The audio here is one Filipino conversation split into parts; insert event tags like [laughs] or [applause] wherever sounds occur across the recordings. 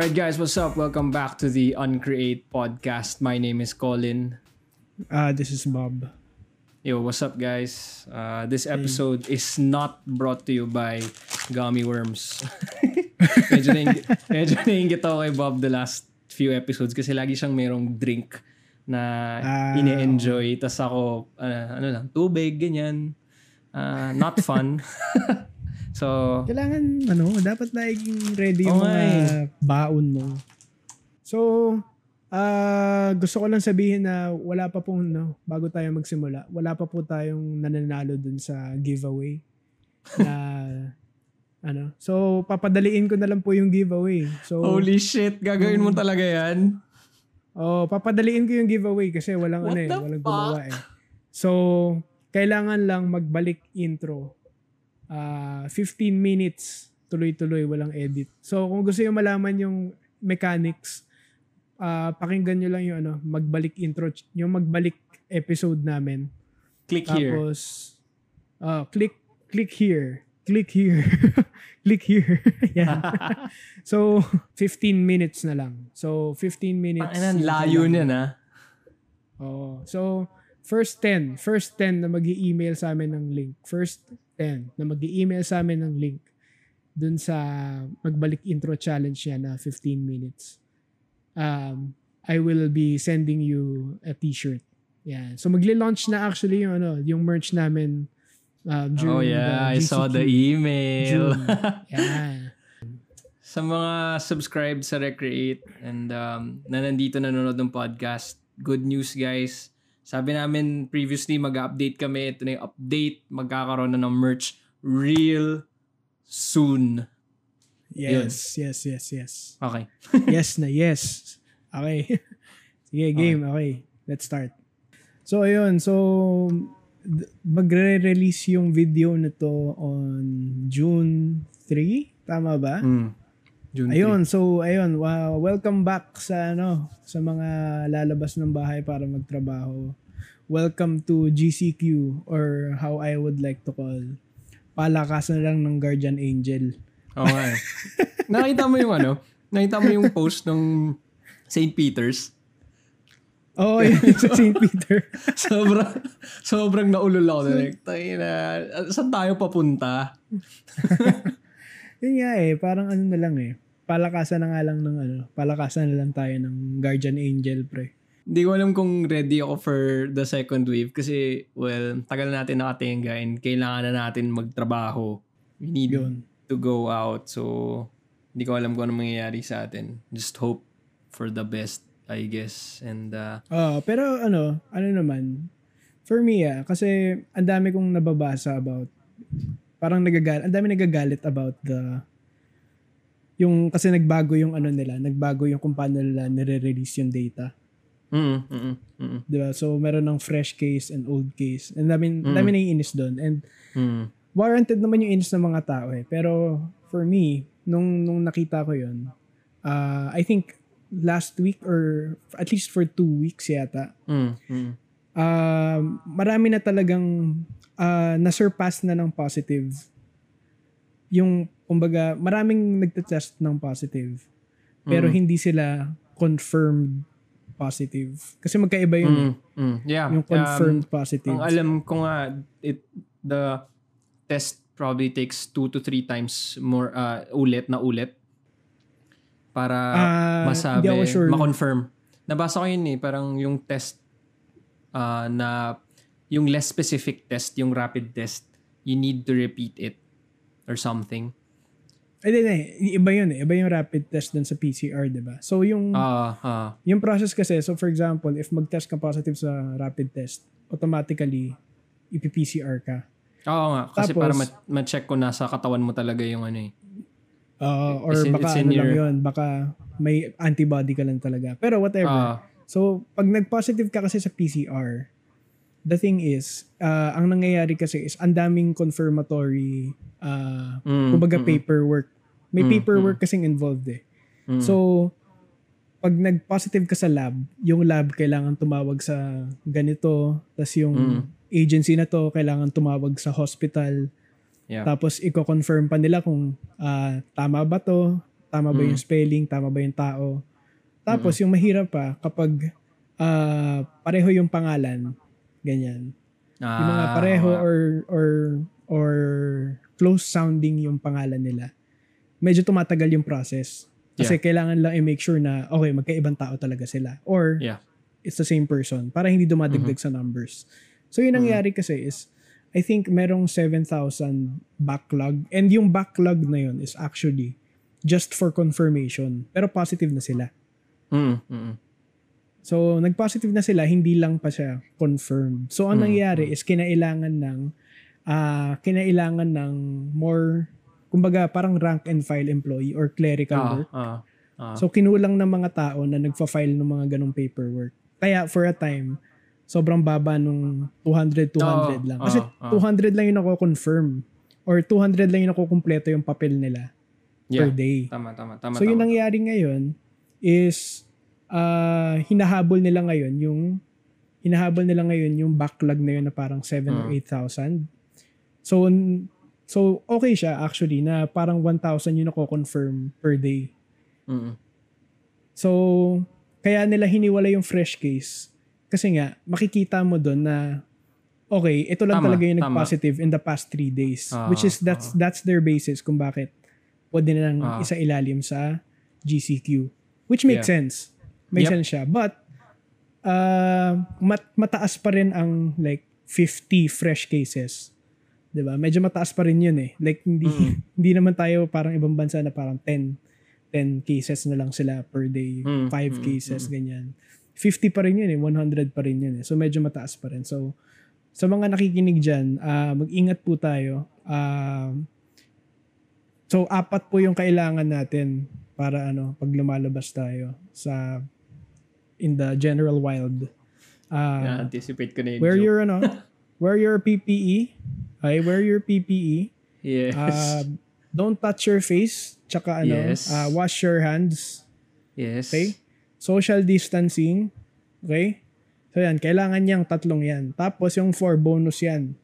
Alright guys, what's up? Welcome back to the Uncreate podcast. My name is Colin. Uh, this is Bob. Yo, what's up guys? Uh, this episode is not brought to you by Gummy Worms. [laughs] medyo, naing, medyo nainggit ako kay Bob the last few episodes kasi lagi siyang merong drink na Ah. ine-enjoy. Tapos ako, uh, ano lang, tubig, ganyan. Uh, not fun. [laughs] so, Kailangan, ano, dapat laging ready yung nga mga eh. baon mo. So, ah gusto ko lang sabihin na wala pa pong, no, bago tayo magsimula, wala pa po tayong nananalo dun sa giveaway. na, [laughs] ano, so, papadaliin ko na lang po yung giveaway. So, holy shit, gagawin mo talaga yan? Oh, papadaliin ko yung giveaway kasi walang What ano eh, walang fuck? gumawa eh. So, kailangan lang magbalik intro. Ah, 15 minutes tuloy-tuloy, walang edit. So, kung gusto niyo malaman yung mechanics, ah pakinggan niyo lang yung ano, magbalik intro, yung magbalik episode namin. Click here. Tapos, ah click, click here. Click here. [laughs] click here. [laughs] Yan. [laughs] so, 15 minutes na lang. So, 15 minutes. Ang layo niyan ah. Oo. So, first 10. First 10 na mag email sa amin ng link. First 10 na mag email sa amin ng link dun sa magbalik intro challenge niya na 15 minutes. Um, I will be sending you a t-shirt. Yeah. So magli-launch na actually yung ano, yung merch namin um, Oh during yeah, I saw the email. June. [laughs] Yeah. sa mga subscribed sa Recreate and um, na nandito nanonood ng podcast, good news guys. Sabi namin previously mag-update kami. Ito na yung update. Magkakaroon na ng merch real soon. Yes, yes, yes, yes. Okay. [laughs] yes na yes. Okay. [laughs] Sige, game. Okay. Let's start. So, ayun. So, magre-release yung video nito on June 3. Tama ba? Mm. June Ayun. So, ayun. Wow, welcome back sa ano sa mga lalabas ng bahay para magtrabaho. Welcome to GCQ or how I would like to call palakasan lang ng guardian angel. 3. Oo nga eh. Nakita mo yung ano? Nakita mo yung post ng St. Peter's? Oo, [laughs] oh, yun sa St. Peter. [laughs] sobrang, sobrang naulol ako. Like, tayo na, saan tayo papunta? [laughs] Yun nga eh, parang ano na lang eh. Palakasan na nga lang ng ano, palakasan na lang tayo ng guardian angel, pre. Hindi ko alam kung ready ako for the second wave kasi, well, tagal natin nakatingga and kailangan na natin magtrabaho. We need Yun. to go out. So, hindi ko alam kung ano mangyayari sa atin. Just hope for the best, I guess. And, uh, Oo, pero ano, ano naman, for me ah, kasi ang dami kong nababasa about, parang nagagal, ang dami nagagalit about the, yung, kasi nagbago yung ano nila, nagbago yung kung paano nila nire-release yung data. Mm, mm, mm, Di ba? So, meron ng fresh case and old case. And dami, Mm. dami naiinis doon. And mm, warranted naman yung inis ng mga tao eh. Pero for me, nung, nung nakita ko yun, uh, I think last week or at least for two weeks yata, mm, mm. uh, marami na talagang uh, na-surpass na ng positive. Yung, kumbaga, maraming nagtetest ng positive. Pero Mm. hindi sila confirmed positive. Kasi magkaiba yun. eh. Mm, mm. Yeah. Yung um, confirmed positive. Ang alam ko nga, it, the test probably takes two to three times more uh, ulit na ulit para Ah, masabi, sure. ma-confirm. Nabasa ko yun eh, parang yung test uh, na yung less specific test, yung rapid test, you need to repeat it or something. Ay, di, di. Iba yun eh. Iba yung rapid test dun sa PCR, di ba? So, yung, Ah, ah. yung process kasi, so for example, if mag-test ka positive sa rapid test, automatically, ipi-PCR ka. Oo nga, kasi Tapos- para ma- ma-check ko nasa katawan mo talaga yung ano eh. Uh, or It's in- baka it's in ano lang your- yun, baka may antibody ka lang talaga. Pero whatever. Ah, So, pag nag-positive ka kasi sa PCR, the thing is, uh, ang nangyayari kasi is, ang daming confirmatory, uh, mm, kumbaga mm, paperwork. May Mm, paperwork kasing involved eh. mm. So, pag nag-positive ka sa lab, yung lab kailangan tumawag sa ganito, tas yung Mm. agency na to kailangan tumawag sa hospital, yeah. tapos i-confirm pa nila kung ah, tama ba to, tama ba Mm. yung spelling, tama ba yung tao. Tapos yung mahirap pa kapag ah, pareho yung pangalan, ganyan. Yung mga Ah, pareho or or or close sounding yung pangalan nila. Medyo tumatagal yung process. Kasi kailangan lang i-make sure na okay, magkaibang tao talaga sila or Yeah. it's the same person para hindi dumadagdag sa numbers. So yung nangyari kasi is I think merong 7,000 backlog and yung backlog na yun is actually just for confirmation pero positive na sila. Mm, mm, So, nag-positive na sila, hindi lang pa siya confirmed. So, ang Mm, nangyari is kinailangan ng ah kinailangan ng more kumbaga parang rank and file employee or clerical Ah, work. ah, ah. So, kinulang ng mga tao na nagfa-file ng mga ganong paperwork. Kaya for a time, sobrang baba nung 200, 200 Oo, lang. Kasi oo, oo. 200 lang yung ako-confirm or 200 lang yung ako-kumpleto yung papel nila per yeah. day. Tama, tama, tama. So yung tama. nangyari ngayon is ah hinahabol nila ngayon yung hinahabol nila ngayon yung backlog na yun na parang 7 or Mm. 8,000. So so okay siya actually na parang 1,000 yung nako-confirm per day. Mm, So kaya nila hiniwala yung fresh case kasi nga makikita mo doon na okay, ito lang Tama, talaga yung tama. nag-positive in the past three days. Ah, which is that's that's their basis kung bakit pwede nilang Ah. isa ilalim sa GCQ. Which makes sense. Makes Yep. sense siya. But uh, mat- mataas pa rin ang like 50 fresh cases. 'Di ba? Medyo mataas pa rin 'yun eh. Like hindi Mm. [laughs] hindi naman tayo parang ibang bansa na parang 10 10 cases na lang sila per day, Mm, 5 mm, cases ganyan. 50 pa rin 'yun eh, 100 pa rin 'yun eh. So medyo mataas pa rin. So sa mga nakikinig diyan, ah, mag-ingat po tayo. Ah, so apat po yung kailangan natin para ano, pag lumalabas tayo sa in the general wild. Ah, anticipate ko na yung wear joke. your ano, [laughs] wear your PPE. Okay, wear your PPE. Yes. Uh, don't touch your face. Tsaka ano, Yes. uh, wash your hands. yes. Okay? Social distancing. Okay? So yan, kailangan niyang tatlong yan. Tapos yung four, bonus yan.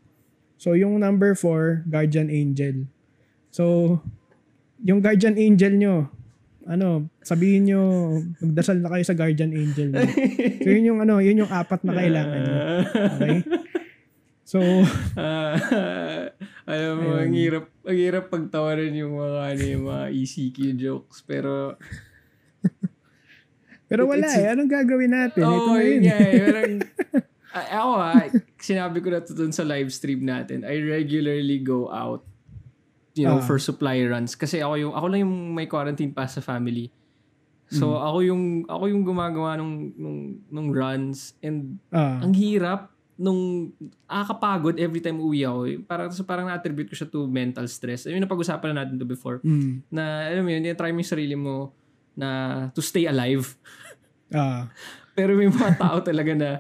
So yung number four, guardian angel. So, yung guardian angel nyo, ano, sabihin nyo, magdasal na kayo sa guardian angel nyo. So yun yung ano, yun yung apat na kailangan nyo. Okay? So, Ah, alam mo, ang Ayun. hirap, ang hirap pagtawarin yung mga, ano, yung mga ECQ jokes. Pero, pero wala eh. Anong gagawin natin? Ito Oo, na yun eh. Parang, [laughs] ako ah, sinabi ko na to dun sa live stream natin. I regularly go out, you know, Ah. for supply runs. Kasi ako yung, ako lang yung may quarantine pass sa family. So, Hmm. ako yung, ako yung gumagawa nung, nung, nung runs. And, Ah, ang hirap nung nakakapagod every time uwi ako. Parang, so parang na-attribute ko siya to mental stress. Ayun, napag-usapan na natin to before. mm, Na, alam mo yun, try mo yung sarili mo na to stay alive. ah. [laughs] Pero may mga tao talaga na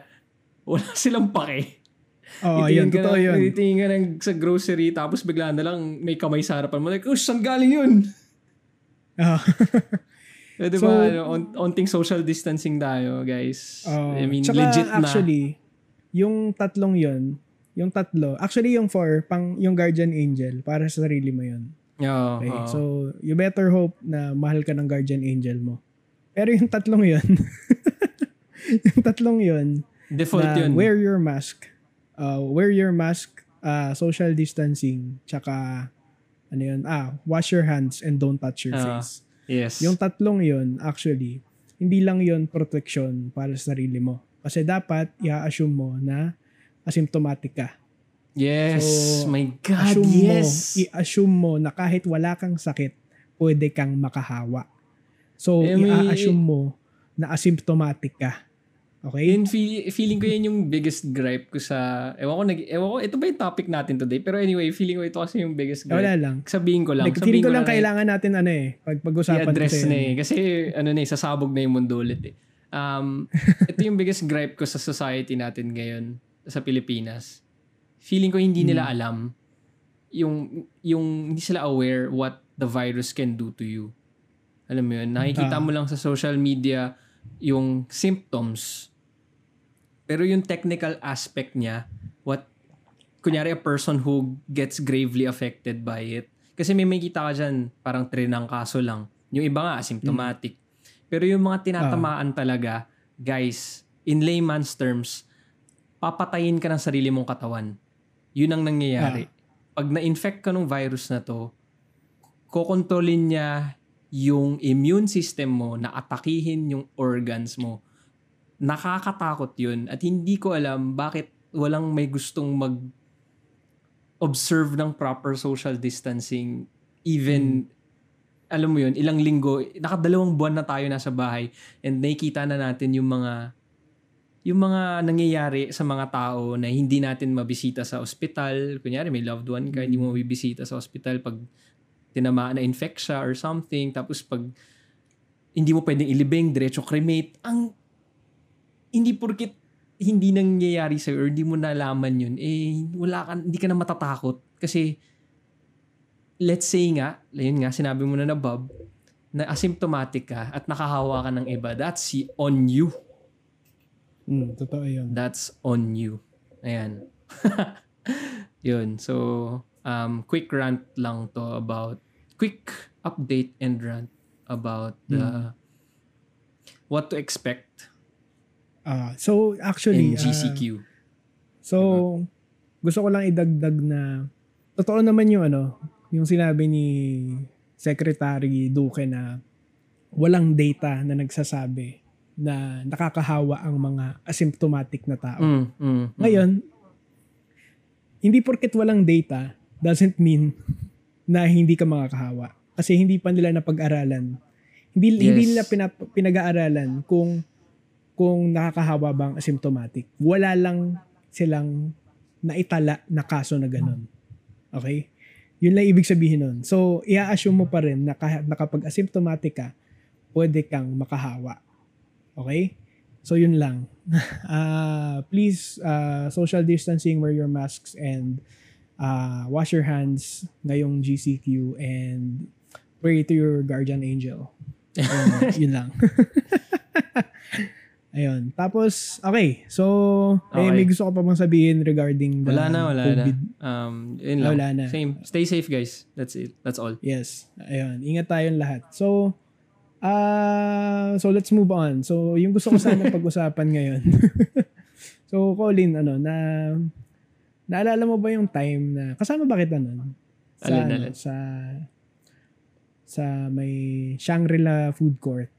wala silang pake. Oo, yun. Totoo yun. titingin ka ng, sa grocery tapos bigla na lang may kamay sa harapan mo. Like, oh, saan galing yun? [laughs] [laughs] Di So- ba, ano, on, onting social distancing tayo, guys. Oo. I mean, Tsaka legit na. actually, yung tatlong yun, yung tatlo, actually yung four, pang yung guardian angel, para sa sarili mo yun. Oo, Okay? oo. So, you better hope na mahal ka ng guardian angel mo. Pero yung tatlong yun, [laughs] yung tatlong yun, Default na yun. wear your mask, uh, wear your mask, uh, social distancing, tsaka, ano yun, ah, wash your hands and don't touch your Ah, face. yes. Yung tatlong yun, actually, hindi lang yun protection para sa sarili mo. Kasi dapat, i-assume mo na asymptomatic ka. yes. So, My God, Assume yes. mo, i-assume mo na kahit wala kang sakit, pwede kang makahawa. So, Eh, i-assume mo na asymptomatic ka. Okay? Yun, feel, feeling ko yan yung biggest gripe ko sa... Ewan ko, nag, ewan ko, ito ba yung topic natin today? Pero anyway, feeling ko ito kasi yung biggest gripe. Wala lang. Sabihin ko lang. Like, sabihin ko lang na kailangan natin ano eh, pag pag-usapan i-address kasi. na eh. Kasi ano na eh, sasabog na yung mundo ulit eh. Um, [laughs] ito yung biggest gripe ko sa society natin ngayon sa Pilipinas. Feeling ko hindi Hmm. nila alam yung yung hindi sila aware what the virus can do to you. Alam mo yun, nakikita Ah. mo lang sa social media yung symptoms. Pero yung technical aspect niya, what kunyari a person who gets gravely affected by it. Kasi may makita ka dyan, parang trinang kaso lang. Yung iba nga, asymptomatic. Pero yung mga tinatamaan talaga, guys, in layman's terms, papatayin ka ng sarili mong katawan. Yun ang nangyayari. Pag na-infect ka ng virus na to, kokontrolin niya yung immune system mo na atakihin yung organs mo. Nakakatakot yun. At hindi ko alam bakit walang may gustong mag observe ng proper social distancing even alam mo yun, ilang linggo, nakadalawang buwan na tayo nasa bahay and nakikita na natin yung mga yung mga nangyayari sa mga tao na hindi natin mabisita sa ospital. Kunyari, may loved one ka, hindi mo mabibisita sa ospital pag tinamaan na infect siya or something. Tapos pag hindi mo pwedeng ilibing, diretso cremate. Ang hindi porkit hindi nangyayari sa'yo or hindi mo nalaman yun, eh, wala ka, hindi ka na matatakot. Kasi, let's say nga, yun nga, sinabi mo na na Bob, na asymptomatic ka at nakahawa ka ng iba, that's si- on you. Mm, totoo yun. That's on you. Ayan. [laughs] yun. So, um, quick rant lang to about, quick update and rant about the, what to expect Ah, so, in actually, ah, GCQ. So, gusto ko lang idagdag na totoo naman yung ano, yung sinabi ni Secretary Duque na walang data na nagsasabi na nakakahawa ang mga asymptomatic na tao. Mm, mm, mm. Ngayon, hindi porket walang data doesn't mean na hindi ka makakahawa. Kasi hindi pa nila napag-aralan. Hindi hindi Yes. nila pinap- pinag-aaralan kung kung nakakahawa bang asymptomatic. Wala lang silang naitala na kaso na ganun. Okay? Yun lang ibig sabihin nun. So, i-assume mo pa rin na, kah- na kapag asymptomatic ka, pwede kang makahawa. Okay? So, yun lang. uh, [laughs] please, uh, social distancing, wear your masks, and uh, wash your hands ngayong GCQ, and pray to your guardian angel. Ayun, [laughs] yun lang. [laughs] Ayun. Tapos, okay. So, eh, Okay. may gusto ko pa bang sabihin regarding the Wala na, wala COVID. na. Um, yun lang. wala na. Same. Stay safe, guys. That's it. That's all. Yes. Ayun. Ingat tayong lahat. So, ah so let's move on. So, yung gusto ko sana [laughs] pag-usapan ngayon. so, Colin, ano, na naalala mo ba yung time na kasama ba kita nun? Sa, Alin, ano, alin? sa sa may Shangri-La food court.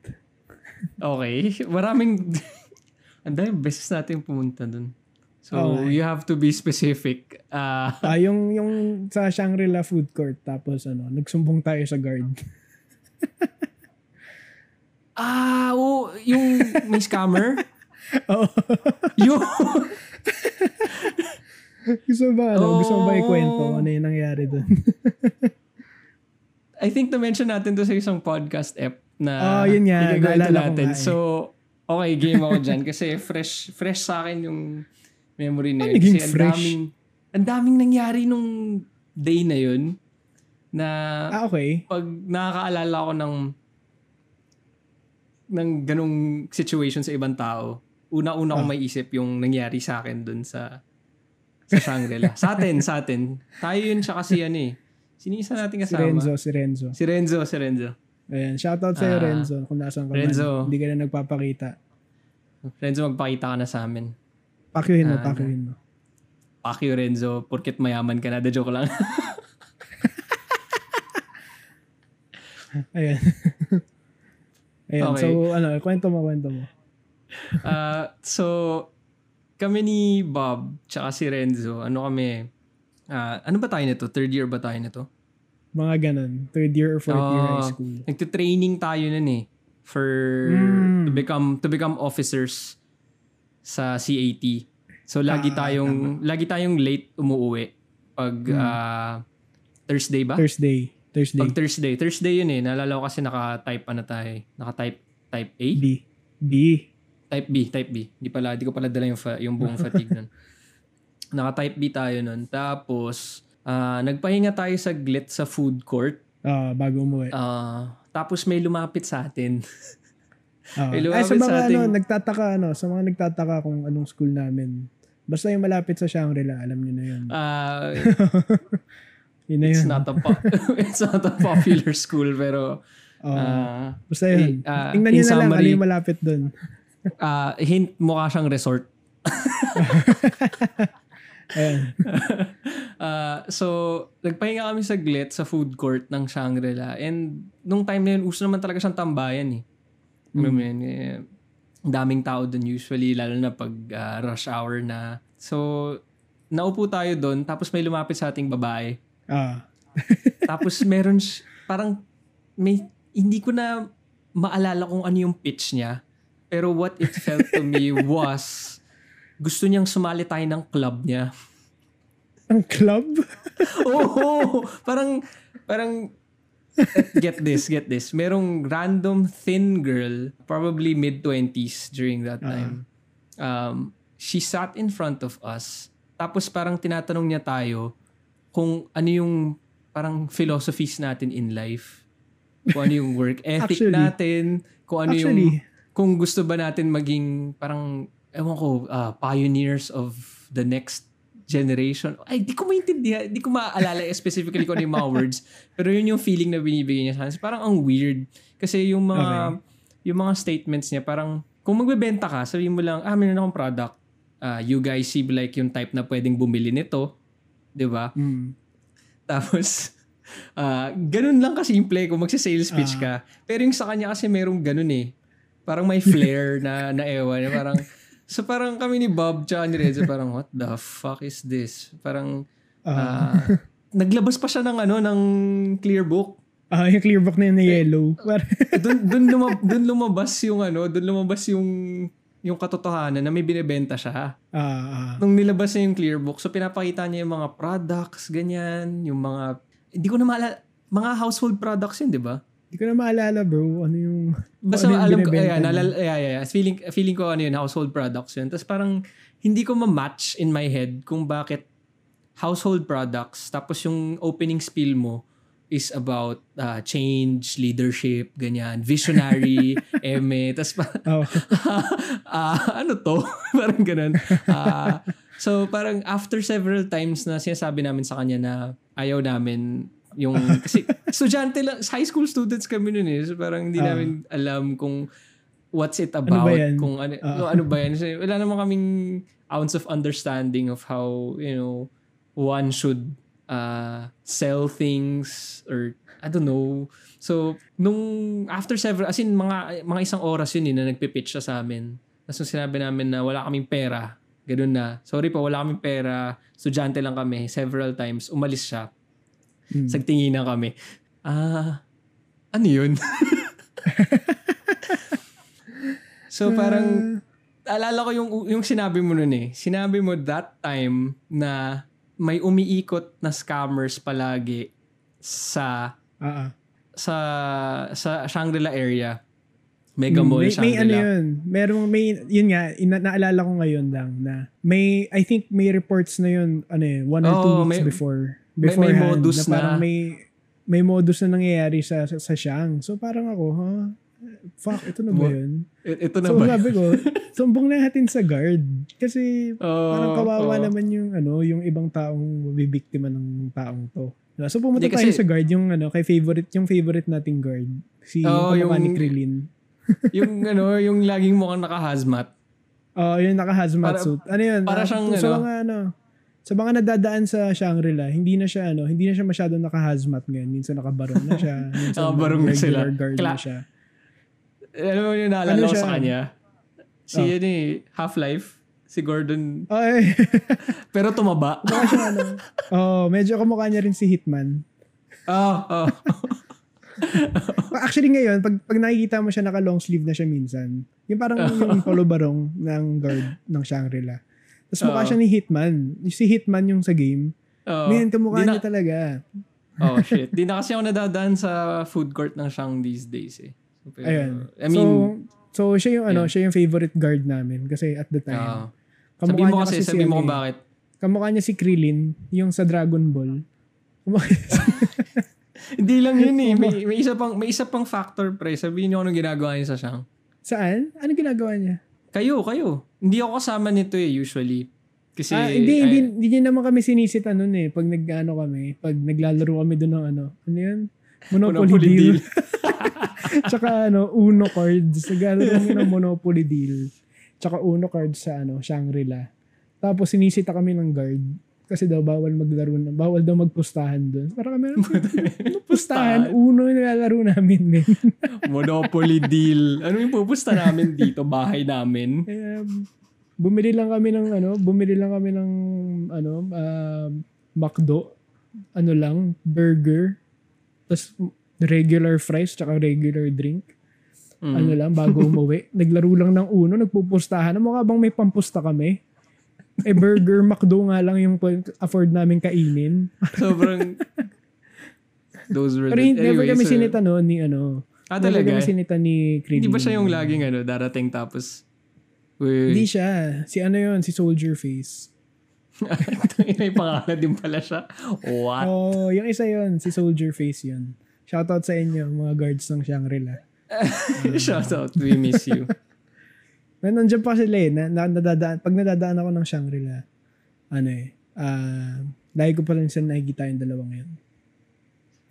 Okay. [laughs] Maraming... [laughs] Ang daming beses natin pumunta dun. So, Okay. you have to be specific. Ah, Ah, yung yung sa Shangri-La food court tapos ano, nagsumbong tayo sa guard. [laughs] ah, oo, yung may scammer. Oo. yung... [laughs] gusto mo ba ano, gusto mo ba Oh. ikwento ano yung nangyari doon? [laughs] I think na-mention natin to sa isang podcast app na Oh, yun nga. ko natin. eh. So, okay, game ako dyan. Kasi fresh fresh sa akin yung memory na Ah, yun. naging Kasi ang fresh? daming, ang daming nangyari nung day na yun na ah, okay. pag nakakaalala ko ng ng ganong situation sa ibang tao, una-una ko Ah. may isip yung nangyari sa akin dun sa sa Shangri-La. sa atin, sa atin. Tayo yun siya kasi ano eh. Sino isa natin Si kasama? Renzo, si Renzo. Si Renzo, si Renzo. Ayan, shoutout sa'yo Ah, Renzo kung nasan ka Renzo. man. Hindi ka na nagpapakita. Renzo, magpakita ka na sa amin. Pakyuhin mo, Ah, pakyuhin mo. You, Renzo. Porkit mayaman ka na. The joke lang. Ayan. Ayan, Okay. so ano, kwento mo, kwento mo. Ah, so, kami ni Bob, tsaka si Renzo, ano kami, ah, ano ba tayo nito? Third year ba tayo nito? Mga ganun. Third year or fourth year Ah, high school. Nagte-training tayo nun eh. For, Mm. to become, to become officers sa CAT. So, lagi Ah, tayong, lagi tayong late umuwi. Pag, Mm. ah, Thursday ba? Thursday. Thursday. Pag Thursday. Thursday yun eh. Naalala ko kasi naka-type ano tayo eh. Naka-type type A? B. B. Type B. Type B. Di pala, di ko pala dala yung, fa- yung buong [laughs] fatigue nun. Naka-type B tayo nun. Tapos, ah, nagpahinga tayo sa glit sa food court. Ah, bago umuwi. Ah, tapos may lumapit sa atin. Ah. may Ay, sa lumapit mga sa ano, ating- nagtataka, ano, sa mga nagtataka kung anong school namin. Basta yung malapit sa Shangri-La, alam niyo na yun. Ah, [laughs] Yun na it's yun. not a po- [laughs] it's not a popular school pero Oh, Ah, basta yun. ah, Tingnan in nyo na lang summary- ano yung malapit doon. Ah, hint, mukha siyang resort. [laughs] Ayan. Ah, so, nagpahinga kami saglit sa food court ng Shangri-La. And nung time na yun, uso naman talaga siyang tambayan eh. Alam mo yun, eh, daming tao doon usually, lalo na pag ah, rush hour na. So, naupo tayo doon, tapos may lumapit sa ating babae. Ah. [laughs] Tapos meron, parang, may, hindi ko na maalala kung ano yung pitch niya. Pero what it felt to me [laughs] was, gusto niyang sumali tayo ng club niya. Ang club? [laughs] Oo, parang, parang, get this, get this. Merong random thin girl, probably mid-20s during that time. Um, she sat in front of us. Tapos parang tinatanong niya tayo kung ano yung parang philosophies natin in life. Kung ano yung work ethic Actually- natin. Kung ano yung, Actually- kung gusto ba natin maging parang, ewan ko, ah, pioneers of the next generation. Ay, di ko maintindihan. Di ko maaalala specifically kung ano yung mga words. [laughs] Pero yun yung feeling na binibigay niya sa akin. Parang ang weird. Kasi yung mga, yung mga statements niya, parang, kung magbebenta ka, sabihin mo lang, ah, meron akong product. Ah, you guys seem like yung type na pwedeng bumili nito. 'Di ba? Mm. Tapos, [laughs] ah ganun lang kasimple kung magsa-sales pitch ka. Pero yung sa kanya kasi merong ganun eh. Parang may flair na, na ewan. na Parang, so parang kami ni Bob tsaka ni Renzo, parang, what the fuck is this? Parang, ah, naglabas pa siya ng ano, ng clear book. Ah, yung clear book na yun na yellow. Par- [laughs] Doon doon lumab- doon lumabas yung ano, doon lumabas yung yung katotohanan na may binebenta siya. ah, ah. Nung nilabas niya yung clear book, so pinapakita niya yung mga products, ganyan, yung mga, hindi ko na maalala, mga household products yun, di ba? Hindi ko na maalala bro. Ano yung... Basta ano yung alam ko, ayan, nalal, yeah, yeah, yeah. Feeling, feeling ko ano yun, household products yun. Tapos parang, hindi ko ma-match in my head kung bakit household products, tapos yung opening spiel mo is about uh, change, leadership, ganyan, visionary, [laughs] eme, tapos pa, Oh. [laughs] ah, ano to? [laughs] parang ganun. Ah, so parang after several times na sinasabi namin sa kanya na ayaw namin yung kasi estudyante lang high school students kami noon eh. So parang hindi Ah. namin alam kung what's it ba about yan? kung ano no, ano ba yan? So, wala naman kaming ounce of understanding of how you know one should uh, sell things or I don't know. So nung after several as in mga mga isang oras yun eh na nagpi-pitch siya sa amin. Tapos nung sinabi namin na wala kaming pera ganun na. Sorry po wala kaming pera. Estudyante lang kami. Several times umalis siya Mm. Sagtinginan kami. Ah, ano yun? [laughs] so parang, alala ko yung, yung sinabi mo nun eh. Sinabi mo that time na may umiikot na scammers palagi sa ah. sa sa Shangri-La area. Mega Mall may, may ano Shangri-La. yun. Merong, may, yun nga, ina, naalala ko ngayon lang na may, I think may reports na yun, ano eh, one or two weeks may- before. May- may Beforehand, modus na. Parang na. may, may modus na nangyayari sa, sa, sa Shang. So parang ako, ha? Fuck, ito na ba yun? Ito na So ba? sabi ko, [laughs] sumbong na natin sa guard. Kasi Oo, parang kawawa oo. naman yung ano, yung ibang taong bibiktima ng taong to. So pumunta tayo kasi- sa guard, yung ano, kay favorite, yung favorite nating guard. Si Oo, yung ni Krillin. [laughs] yung ano, yung laging mukhang naka-hazmat. Oh, yung naka-hazmat Para- suit. Ano yun? para ah, siyang, sa ano, mga ano, sa mga nadadaan sa Shangri-La, hindi na siya ano, hindi na siya masyadong naka-hazmat ngayon. Minsan nakabarong na siya. [laughs] Minsan Nakabarong na sila. guard Kla- na siya. Alam mo yung naalala Ano ko sa kanya? Si Oh. yun eh, Half-Life. Si Gordon. Ay, [laughs] Pero tumaba. mukha siya ano. Oh, medyo kamukha niya rin si Hitman. Oh, [laughs] oh. Actually ngayon, pag, pag nakikita mo siya naka long sleeve na siya minsan, yung parang yung polo barong ng guard ng Shangri-La. Tapos mukha siya ni Hitman. Si Hitman yung sa game. oh. Man, kamukha na- niya talaga. Oh, shit. Di na kasi ako nadadaan sa food court ng Shang these days eh. So, pero- Ayun. I mean, so, so siya yung ano, yeah. siya yung favorite guard namin kasi at the time. kamukha sabi mo kasi, si sabi mo kung bakit. Kamukha niya si Krillin, yung sa Dragon Ball. [laughs] Hindi lang yun eh. May, may isa pang may isa pang factor pre. Sabihin niyo anong ginagawa niya sa Shang. Saan? Ano ginagawa niya? Kayo, kayo. Hindi ako kasama nito eh usually. Kasi ah, hindi, ay- hindi, hindi niya naman kami sinisita nun eh. Pag nag-ano kami, pag naglalaro kami doon ng ano, ano yun? Monopoly, Monopoly deal. deal. [laughs] Tsaka ano, Uno cards. Naglalaro kami ng Monopoly deal. Tsaka Uno cards sa ano, Shangri-La. Tapos sinisita kami ng guard. Kasi daw bawal maglaro na, bawal daw magpustahan doon. Para kami, ano [laughs] pustahan? Uno yung nilalaro namin, men. [laughs] Monopoly deal. Ano yung pupusta namin dito? Bahay namin. Kaya, bumili lang kami ng ano, bumili lang kami ng ano, uh, McDo. Ano lang, burger. Tapos regular fries tsaka regular drink. Mm. Ano lang, bago umuwi. [laughs] Naglaro lang ng uno, nagpupustahan. Mukha bang may pampusta kami? Eh, burger, McDo nga lang yung afford namin kainin. Sobrang... [laughs] Those were Pero the... hindi, never Anyway, kami so- sinita noon ni ano. Ah, Never talaga? kami sinita ni Creed. Hindi ba siya yung laging ano, darating tapos... Uy, Hindi siya. Si ano yun, si Soldier Face. [laughs] May pangalan din pala siya. What? Oh, yung isa yun, si Soldier Face yun. Shoutout sa inyo, mga guards ng Shangri-La. [laughs] Shout out. We miss you. Na nandiyan pa sila eh. Na, na, nadadaan, pag nadadaan ako ng Shangri-La, ano eh, ah, lagi ko pa rin sila nakikita yung dalawang yun.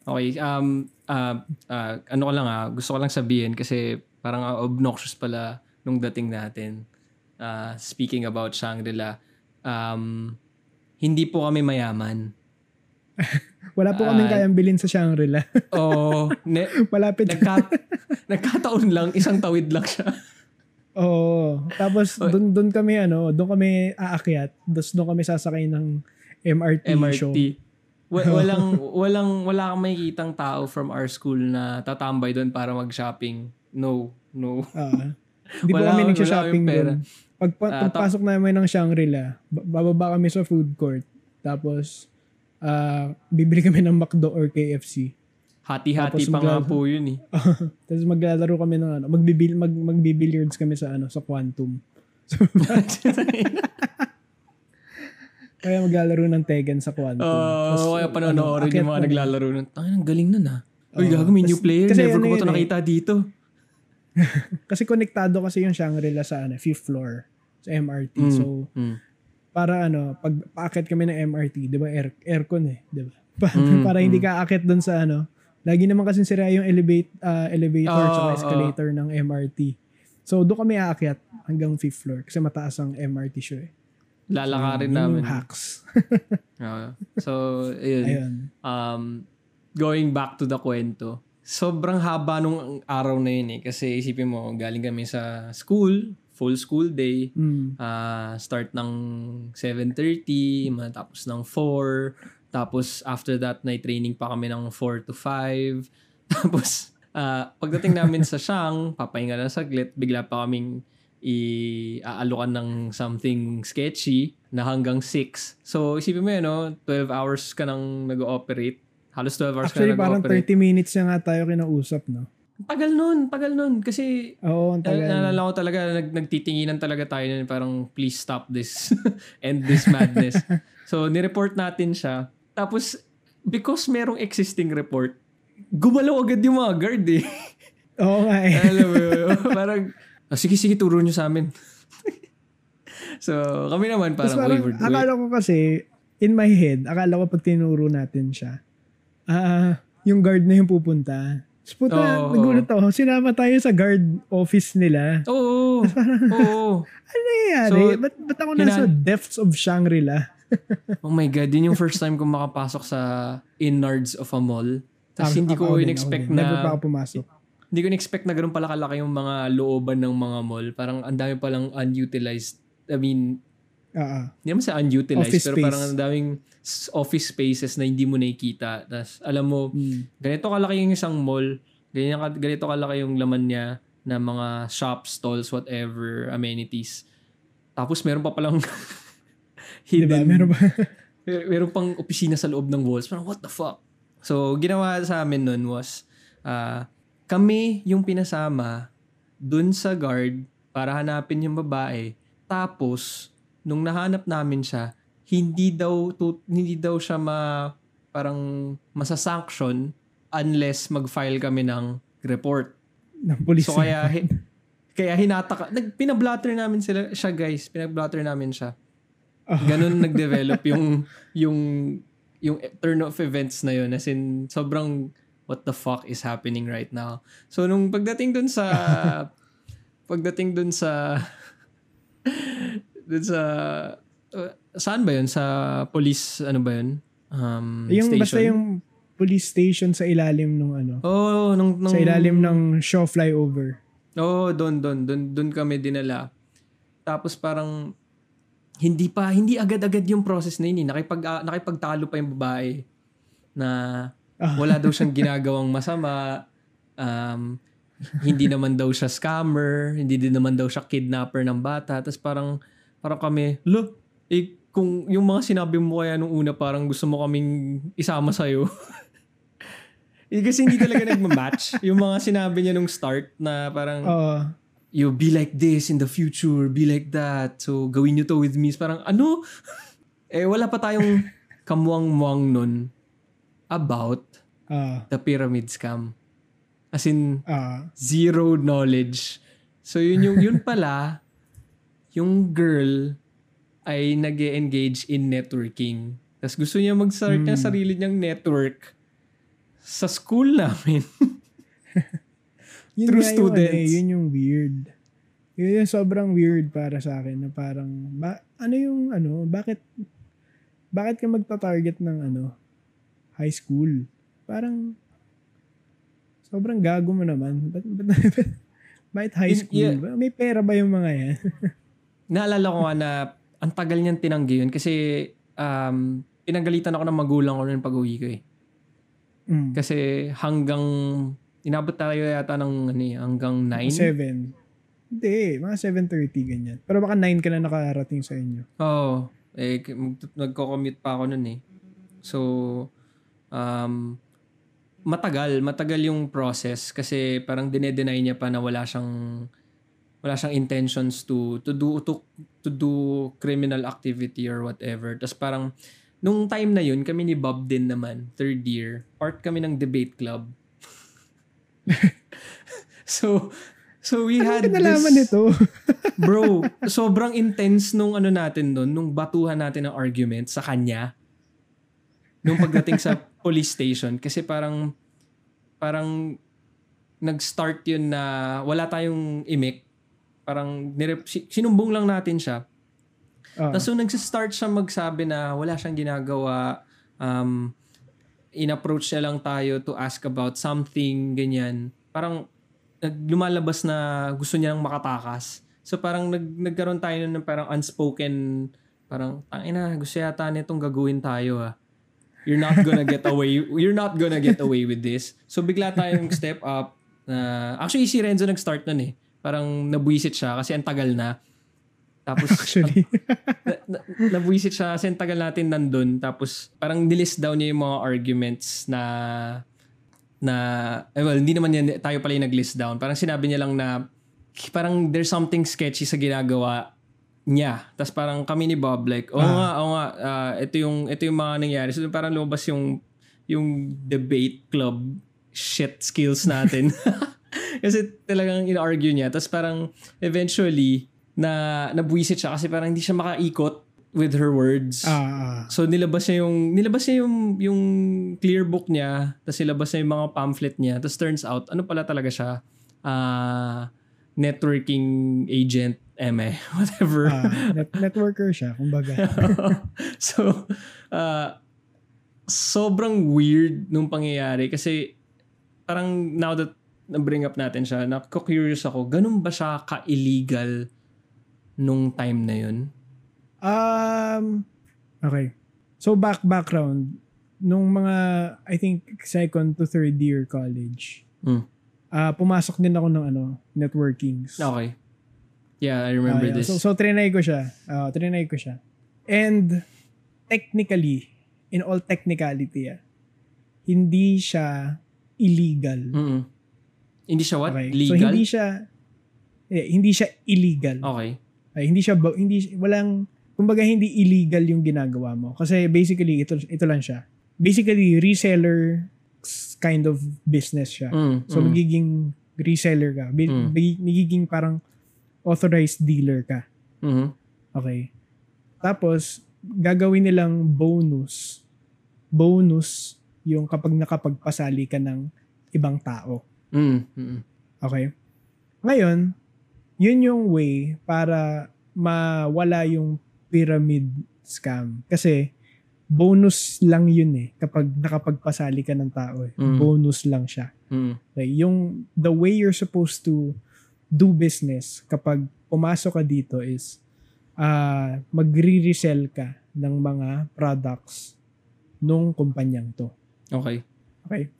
Okay. Um, uh, uh, ano ko lang ah, gusto ko lang sabihin kasi parang ah, obnoxious pala nung dating natin. Uh, speaking about Shangri-La, um, hindi po kami mayaman. [laughs] Wala po kaming Ah. kayang bilhin sa Shangri-La. Oo. ne, [laughs] Malapit. nagka, nagkataon lang, isang tawid lang siya. Oo. Tapos doon doon kami ano, doon kami aakyat. Tapos doon kami sasakay ng MRT, show. MRT. Wa- walang [laughs] walang wala kang makikitang tao from our school na tatambay doon para mag-shopping. No, no. Ah. [laughs] Hindi po Wala- kami wala nagsha-shopping doon. Pag, Ah, ta- pagpasok namin ng Shangri-La, ba- bababa kami sa food court. Tapos, ah bibili kami ng McDo or KFC. Hati-hati pa nga po yun eh. [laughs] Tapos maglalaro kami ng ano, magbibil mag magbibilliards kami sa ano, sa Quantum. [laughs] [laughs] Kaya maglalaro ng Tekken sa Quantum. Oo, kaya panonoorin ano, yung mga naglalaro nun. Ay, ang galing nun ah. Uy, Oo. gago, may new player. kasi Never ano ko pa ito eh. nakita dito. Kasi konektado kasi yung Shangri-La sa ano, fifth floor sa MRT. Mm. So, Mm. para ano, pag paakit kami ng MRT, 'di ba? Air, aircon eh, 'di ba? Pa- Mm, para hindi ka aakit doon sa ano. Lagi naman kasi sira yung elevate ah, elevator Oo, at oo. escalator ng MRT. So, doon kami aakyat hanggang fifth floor kasi mataas ang MRT siya eh. Lalakarin Yun namin. Yung hacks. Oo. [laughs] so, ayun. Ayun. Um, going back to the kwento, sobrang haba nung araw na yun eh. Kasi isipin mo, galing kami sa school, full school day. Mm. Ah, start ng 7.30, matapos ng 4. Tapos after that, night training pa kami ng 4 to 5. [laughs] Tapos ah, pagdating namin sa Shang, papahinga lang saglit, bigla pa kaming i-aalukan ng something sketchy na hanggang 6. So isipin mo yun, no? 12 hours ka nang nag-ooperate. Halos 12 hours Actually, ka na parang nag-ooperate. 30 minutes na nga tayo kinausap, no? Tagal nun, tagal nun. Kasi Oo, ang tagal. naalala ko talaga, nag, nagtitinginan talaga tayo nun, parang please stop this, [laughs] end this madness. [laughs] so, nireport natin siya. Tapos, because merong existing report, gumalaw agad yung mga guard eh. [laughs] Oo nga eh. Alam mo, yun? [laughs] parang, oh, sige, sige, turo nyo sa amin. [laughs] so, kami naman Tapos parang, parang, wait, wait, wait. akala ko kasi, in my head, akala ko pag tinuro natin siya, ah, yung guard na yung pupunta. Tapos puta, Oo, nagulat ako. Sinama tayo sa guard office nila. Oo, oo. Ano nangyayari? So, ba't, ba't ako nasa hinan- depths of Shangri-La? Oh my God, yun yung first time kong makapasok sa innards of a mall. Tapos hindi ko in-expect na... Never pa ako pumasok. Hindi ko in-expect na ganun pala kalaki yung mga looban ng mga mall. Parang ang dami palang unutilized. I mean, ah. hindi naman sa unutilized, Office pero space. parang ang daming office spaces na hindi mo nakikita. Tapos alam mo, Mm. ganito kalaki yung isang mall, ganito, ganito kalaki yung laman niya na mga shops, stalls, whatever, amenities. Tapos meron pa palang [laughs] Diba? hidden, Meron ba? [laughs] Mer- meron pang opisina sa loob ng walls. Parang, what the fuck? So, ginawa sa amin nun was, ah, kami yung pinasama dun sa guard para hanapin yung babae. Tapos, nung nahanap namin siya, hindi daw, tu- hindi daw siya ma, parang masasanction unless mag-file kami ng report. ng police. So kaya hi- kaya hinataka nag pinablatter namin sila siya guys, pinablatter namin siya. Ganun nag-develop yung yung yung turn of events na yun. As in sobrang what the fuck is happening right now. So nung pagdating dun sa [laughs] pagdating dun sa dun sa uh, saan ba yun? Sa police ano ba yun? Um yung station? basta yung police station sa ilalim ng ano. Oh nung, nung sa ilalim ng Shaw flyover. Oh doon doon doon doon kami dinala. Tapos parang hindi pa hindi agad-agad yung process na yun eh. nakipag uh, nakipagtalo pa yung babae na Ah. wala daw siyang ginagawang masama um hindi naman daw siya scammer, hindi din naman daw siya kidnapper ng bata. Tapos parang, parang kami, lo, eh, kung yung mga sinabi mo kaya nung una, parang gusto mo kaming isama sa'yo. [laughs] eh, kasi hindi talaga nagmamatch. Yung mga sinabi niya nung start na parang, Oo. You be like this in the future, be like that. So, gawin niyo to with me. Parang, ano? [laughs] eh, wala pa tayong [laughs] kamuang-muang nun about Ah, the pyramid scam. As in, ah, zero knowledge. So yun yung yun [laughs] pala yung girl ay nag engage in networking. Tapos gusto niya mag-start ng Hmm. sarili niyang network sa school namin. Yun ano students. eh, yun yung weird. Yun yung sobrang weird para sa akin na parang, ba, ano yung ano, bakit, bakit ka magta-target ng ano, high school? Parang, sobrang gago mo naman. Ba't, ba't, ba't, high Yun- school? yeah. May pera ba yung mga yan? [laughs] Naalala ko nga na ang tagal niyang tinanggi yun kasi um, pinagalitan ako ng magulang ko nun pag uwi ko eh. Mm. Kasi hanggang, inabot tayo yata ng ano, eh, hanggang 9. Seven. Hindi, mga 7.30 ganyan. Pero baka 9 ka na nakarating sa inyo. Oo. eh, k- mag- nagko-commute pa ako nun eh. So, um, matagal, matagal yung process kasi parang dinedenay niya pa na wala siyang wala siyang intentions to to do to, to do criminal activity or whatever. Tapos parang nung time na yun, kami ni Bob din naman, third year, part kami ng debate club. [laughs] so so we had Ano kinalaman this, nito? [laughs] Bro, sobrang intense nung ano natin doon, nung batuhan natin ng argument sa kanya. Nung pagdating sa [laughs] police station. Kasi parang, parang nag-start yun na wala tayong imik. Parang nirep, si- sinumbong lang natin siya. Ah, Tapos nung nag-start siya magsabi na wala siyang ginagawa, um, in-approach niya lang tayo to ask about something, ganyan. Parang lumalabas na gusto niya lang makatakas. So parang nag, nagkaroon tayo ng parang unspoken, parang, tangina, gusto yata nitong gagawin tayo ah. You're not gonna get away, [laughs] you're not gonna get away with this. So bigla tayong step up. na actually, si Renzo nag-start nun eh. Parang nabuisit siya kasi ang tagal na. Tapos, [laughs] actually. na, na, nabuisit siya kasi tagal natin nandun. Tapos parang nilist down niya yung mga arguments na na eh, well, hindi naman yan, tayo pala yung nag-list down. Parang sinabi niya lang na parang there's something sketchy sa ginagawa niya. Tapos parang kami ni Bob like, oo Ah. nga, oo nga, ah, ito yung ito yung mga nangyari. So parang lumabas yung yung debate club shit skills natin. [laughs] [laughs] kasi talagang in-argue niya. Tapos parang eventually na nabuisit siya kasi parang hindi siya makaikot with her words. ah, ah. So nilabas niya yung nilabas niya yung yung clear book niya, tapos nilabas niya yung mga pamphlet niya. Tapos turns out ano pala talaga siya? Ah, networking agent, eme, [laughs] whatever. Ah, net- networker siya, kumbaga. [laughs] so, uh, sobrang weird nung pangyayari kasi parang now that na-bring up natin siya, naku-curious ako, ganun ba siya ka-illegal nung time na yun? Um, okay. So back background nung mga I think second to third year college. Hmm. Ah, pumasok din ako ng ano, networkings. Okay. Yeah, I remember Ah, yeah. this. So so trinay ko siya. Ah, trinay ko siya. And technically, in all technicality, ah, hindi siya illegal. Mm-mm. Hindi siya what? Okay. Legal? So hindi siya eh, hindi siya illegal. Okay. Ay, hindi siya hindi walang kumbaga hindi illegal yung ginagawa mo kasi basically ito ito lang siya. Basically reseller kind of business siya. Mm, So mm. magiging reseller ka. Bi- Mm. magi- Magiging parang authorized dealer ka. Mhm. Okay. Tapos gagawin nilang bonus bonus yung kapag nakapagpasali ka ng ibang tao. Mm, mm, Okay? Ngayon, yun yung way para mawala yung pyramid scam. Kasi, bonus lang yun eh. Kapag nakapagpasali ka ng tao eh. Mm. Bonus lang siya. mm. Okay? Yung, the way you're supposed to do business kapag pumasok ka dito is uh, magre-resell ka ng mga products nung kumpanyang to. Okay. Okay?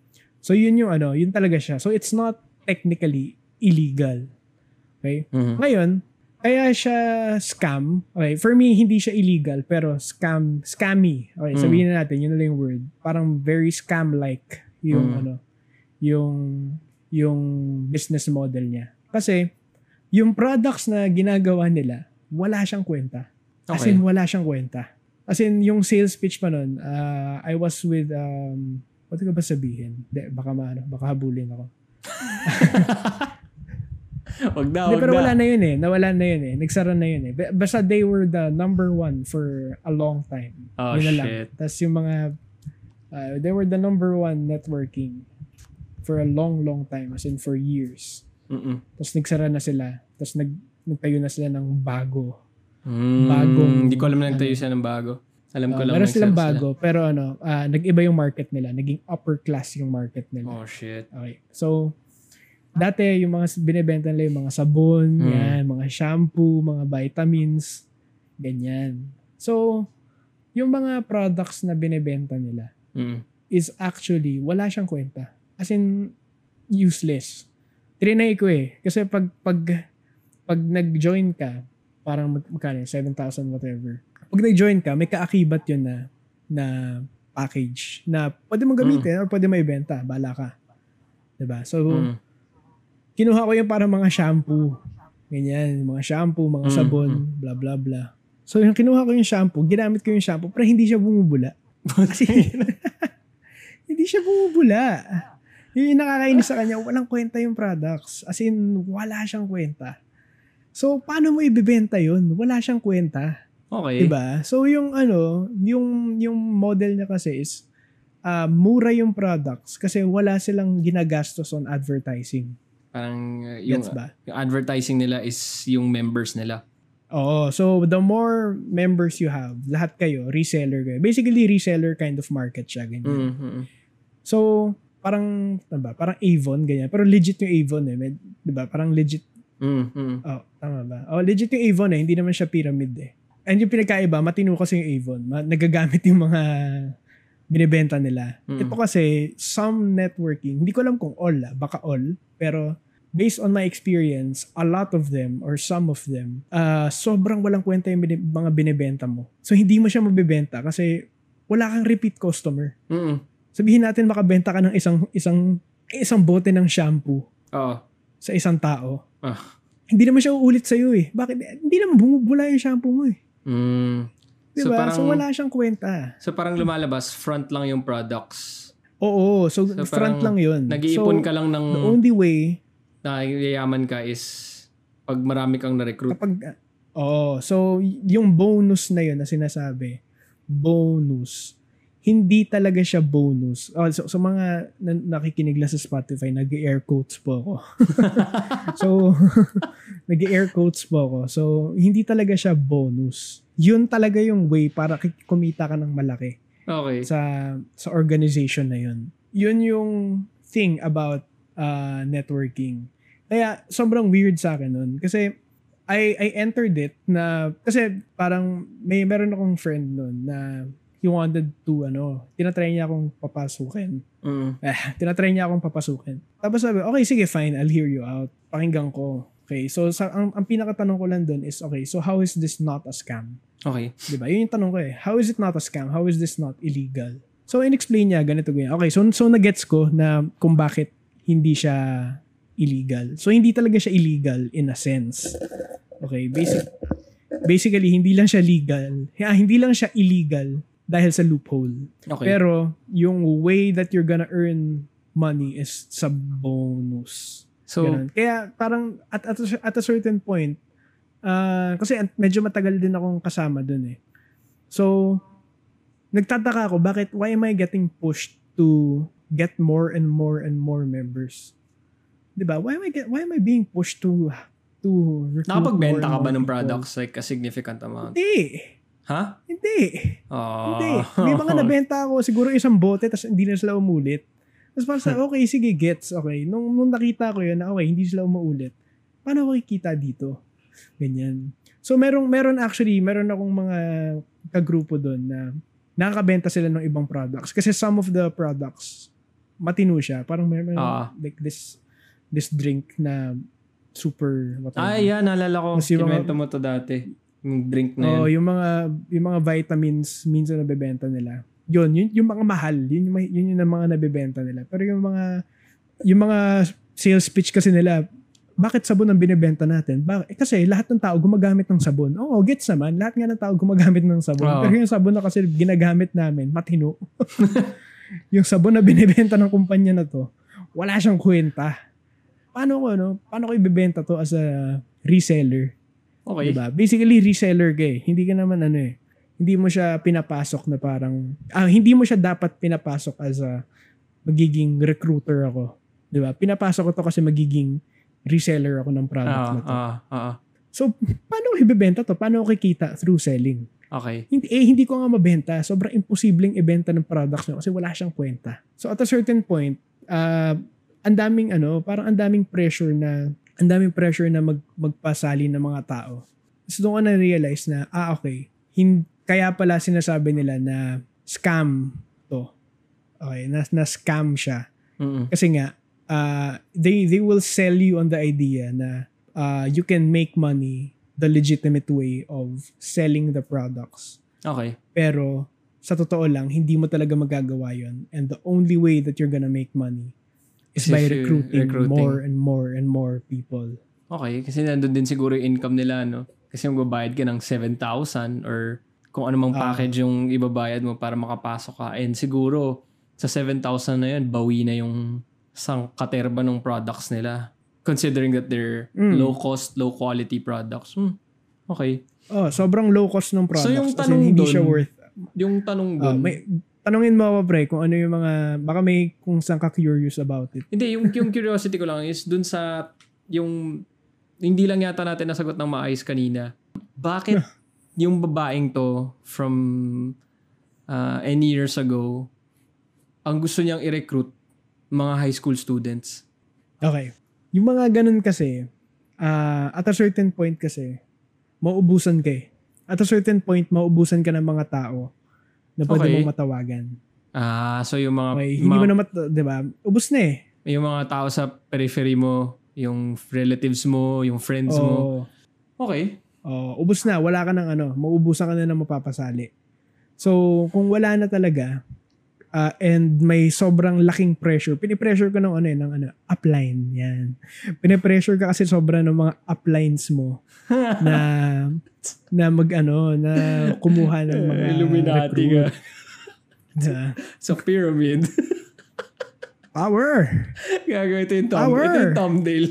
So, yun yung ano, yun talaga siya. So, it's not technically illegal. Okay? Mhm. Ngayon, kaya siya scam. Okay, for me, hindi siya illegal, pero scam, scammy. Okay, Mm. sabihin na natin, yun na lang yung word. Parang very scam-like yung Mm. ano, yung, yung business model niya. Kasi, yung products na ginagawa nila, wala siyang kwenta. As Okay. in, wala siyang kwenta. As in, yung sales pitch pa nun, uh, I was with, um, what ko ba sabihin? De, baka maano, baka habulin ako. [laughs] wag na, wag pero na. wala na yun eh. Nawala na yun eh. Nagsara na yun eh. Ba- Basta they were the number one for a long time. Oh, yun shit. Tapos yung mga, uh, they were the number one networking for a long, long time. As in for years. Mm-mm. Tapos nagsara na sila. Tapos nag, nagtayo na sila ng bago. Mm, Bagong- Hindi ko alam na nagtayo ano. siya ng bago. Alam ko Uh, lang meron silang sila. bago. Pero ano, ah, nag-iba yung market nila. Naging upper class yung market nila. Oh, shit. Okay. So, dati yung mga binebenta nila yung mga sabon, Mm. yan, mga shampoo, mga vitamins, ganyan. So, yung mga products na binebenta nila Mm. is actually, wala siyang kwenta. As in, useless. Trinay ko eh. Kasi pag, pag, pag nag-join ka, parang mag, magkano, yun? 7,000 whatever. Pag nag-join ka, may kaakibat yun na, na package na pwede mong gamitin or pwede maibenta. Bala ka. 'Di ba So, Mm. Kinuha ko yung para mga shampoo. Ganyan, mga shampoo, mga Mm, sabon, bla bla bla. So, yung kinuha ko yung shampoo, ginamit ko yung shampoo, pero hindi siya bumubula. Kasi, [laughs] hindi siya bumubula. Yun yung nakakainis sa kanya, walang kwenta yung products. As in, wala siyang kwenta. So, paano mo ibebenta yun? Wala siyang kwenta. Okay. Diba? So, yung ano, yung, yung model niya kasi is, ah, mura yung products kasi wala silang ginagastos on advertising. Parang uh, yung, Gets ba? yung advertising nila is yung members nila. Oo. So, the more members you have, lahat kayo, reseller kayo. Basically, reseller kind of market siya. Ganyan. Mm, mm, mm. So, parang, ano ba? Parang Avon, ganyan. Pero legit yung Avon eh. May, di ba? Parang legit. Mm, mm. Oh, tama ba? Oh, legit yung Avon eh. Hindi naman siya pyramid eh. And yung pinagkaiba, matino kasi yung Avon. Ma- nagagamit yung mga binibenta nila. Mm. Ito kasi, some networking, hindi ko alam kung all ah, baka all, pero based on my experience, a lot of them or some of them, uh, sobrang walang kwenta yung bini- mga binibenta mo. So, hindi mo siya mabibenta kasi wala kang repeat customer. Mm, Sabihin natin makabenta ka ng isang isang isang bote ng shampoo Oo. sa isang tao. Ah. Hindi naman siya uulit sa iyo eh. Bakit? Hindi naman bumubula yung shampoo mo eh. Mm. Diba? So parang, so wala siyang kwenta. so parang lumalabas, front lang yung products. Oo, so, So, front lang yun. Nag-iipon so, ka lang ng The only way, na yayaman ka is pag marami kang na-recruit. kapag, oo, so yung bonus na yun na sinasabi, bonus, hindi talaga siya bonus. Oh, so, so mga na, nakikinig lang sa Spotify, nag-air quotes po ako. [laughs] so, [laughs] nag-air quotes po ako. So, hindi talaga siya bonus. Yun talaga yung way para kumita ka ng malaki Okay. sa sa organization na yun. Yun yung thing about uh, networking. Kaya sobrang weird sa akin nun. Kasi I I entered it na kasi parang may meron akong friend nun na he wanted to ano, tinatry niya akong papasukin. Mm. Eh, [laughs] tinatry niya akong papasukin. Tapos sabi, okay, sige, fine, I'll hear you out. Pakinggan ko. Okay, so sa, ang, ang pinakatanong ko lang dun is, okay, so how is this not a scam? Okay. Di ba? Yun yung tanong ko eh. How is it not a scam? How is this not illegal? So, in-explain niya, ganito ganyan. Okay, so, so nagets ko na kung bakit hindi siya illegal. So, hindi talaga siya illegal in a sense. Okay, basic, basically, hindi lang siya legal. Ah, hindi lang siya illegal dahil sa loophole. Okay. Pero, yung way that you're gonna earn money is sa bonus. so, Ganun. Kaya parang at, at, a- at a certain point, ah, kasi medyo matagal din akong kasama dun eh. So, nagtataka ako, bakit, why am I getting pushed to get more and more and more members. 'Di ba? Why am I get, why am I being pushed to to recruit Nakapagbenta ka ba ng people? products like a significant amount? Hindi. Ha? Hindi. Oh. Hindi. May mga [laughs] nabenta ako, siguro isang bote, tapos hindi na sila umulit. Tapos parang sa, okay, sige, gets, okay. Nung, nung nakita ko yun, okay, hindi sila umuulit. Paano ako kikita dito? Ganyan. So, meron, meron actually, meron akong mga kagrupo doon na nakakabenta sila ng ibang products. Kasi some of the products, matino siya. Parang meron, Ah. like this, this drink na super, what Ay, yeah, naalala ko. Yung mga- Kinwento mo to dati. Yung drink na yun. Oh, yung mga yung mga vitamins minsan nabebenta nila. Yun, yun yung mga mahal, yun yung ma- yun yung mga nabebenta nila. Pero yung mga yung mga sales pitch kasi nila, bakit sabon ang binebenta natin? Bakit? Eh, kasi lahat ng tao gumagamit ng sabon. Oo, gets naman. Lahat nga ng tao gumagamit ng sabon. Oo. Pero yung sabon na kasi ginagamit namin, matino. [laughs] yung sabon na binebenta ng kumpanya na to, wala siyang kwenta. Paano ko, ano? Paano ko ibebenta to as a reseller? Okay. Diba? Basically, reseller ka eh. Hindi ka naman ano eh. Hindi mo siya pinapasok na parang, ah, hindi mo siya dapat pinapasok as a magiging recruiter ako. Diba? Pinapasok ko to kasi magiging reseller ako ng product Ah, na to. ah, ah, So, paano ko ibebenta to? Paano ko kikita through selling? okay. Hindi, eh, hindi ko nga mabenta. Sobrang imposibleng ibenta ng products nyo kasi wala siyang kwenta. So, at a certain point, uh, ang daming ano, parang ang daming pressure na, ang daming pressure na mag, magpasali ng mga tao. So, doon ko na-realize na, ah, okay, hin, kaya pala sinasabi nila na scam to. Okay, na, na scam siya. Mm-mm. Kasi nga, uh, they, they will sell you on the idea na uh, you can make money the legitimate way of selling the products. Okay. Pero sa totoo lang, hindi mo talaga magagawa yon And the only way that you're gonna make money is by recruiting, recruiting. more and more and more people. Okay. Kasi nandun din siguro yung income nila, no? Kasi yung babayad ka ng 7,000 or kung ano mang Ah. package yung ibabayad mo para makapasok ka. And siguro, sa 7,000 na yun, bawi na yung sang katerba ng products nila. Considering that they're Mm. low cost, low quality products. Hmm. Okay. Oh, sobrang low cost ng products. So, yung as in, tanong hindi dun, siya worth. Yung tanong Ah, dun. may, tanungin mo ako, pre, kung ano yung mga, baka may kung saan ka curious about it. Hindi, yung, yung curiosity ko lang is dun sa, yung, hindi lang yata natin nasagot ng maayos kanina. Bakit [laughs] yung babaeng to from uh, any years ago, ang gusto niyang i-recruit mga high school students? Okay. Yung mga ganun kasi, ah, at a certain point kasi, maubusan ka eh. At a certain point, maubusan ka ng mga tao na pwede Okay. mong matawagan. Ah, so yung mga, Okay, hindi mga- mo na mat, di ba? Ubus na eh. yung mga tao sa periphery mo, yung relatives mo, yung friends mo. Oo. Okay. Oo, ubus na. Wala ka ng ano. Maubusan ka na ng mapapasali. So, kung wala na talaga, ah, and may sobrang laking pressure, pinipressure ka ng ano eh, ng ano, upline. Yan. Pinipressure ka kasi sobra ng mga uplines mo [laughs] na na mag ano, na kumuha ng [laughs] mga Illuminati ka. Na, [laughs] sa pyramid. [laughs] Power! Gagawin ito yung, thumb, Power! ito yung thumbnail.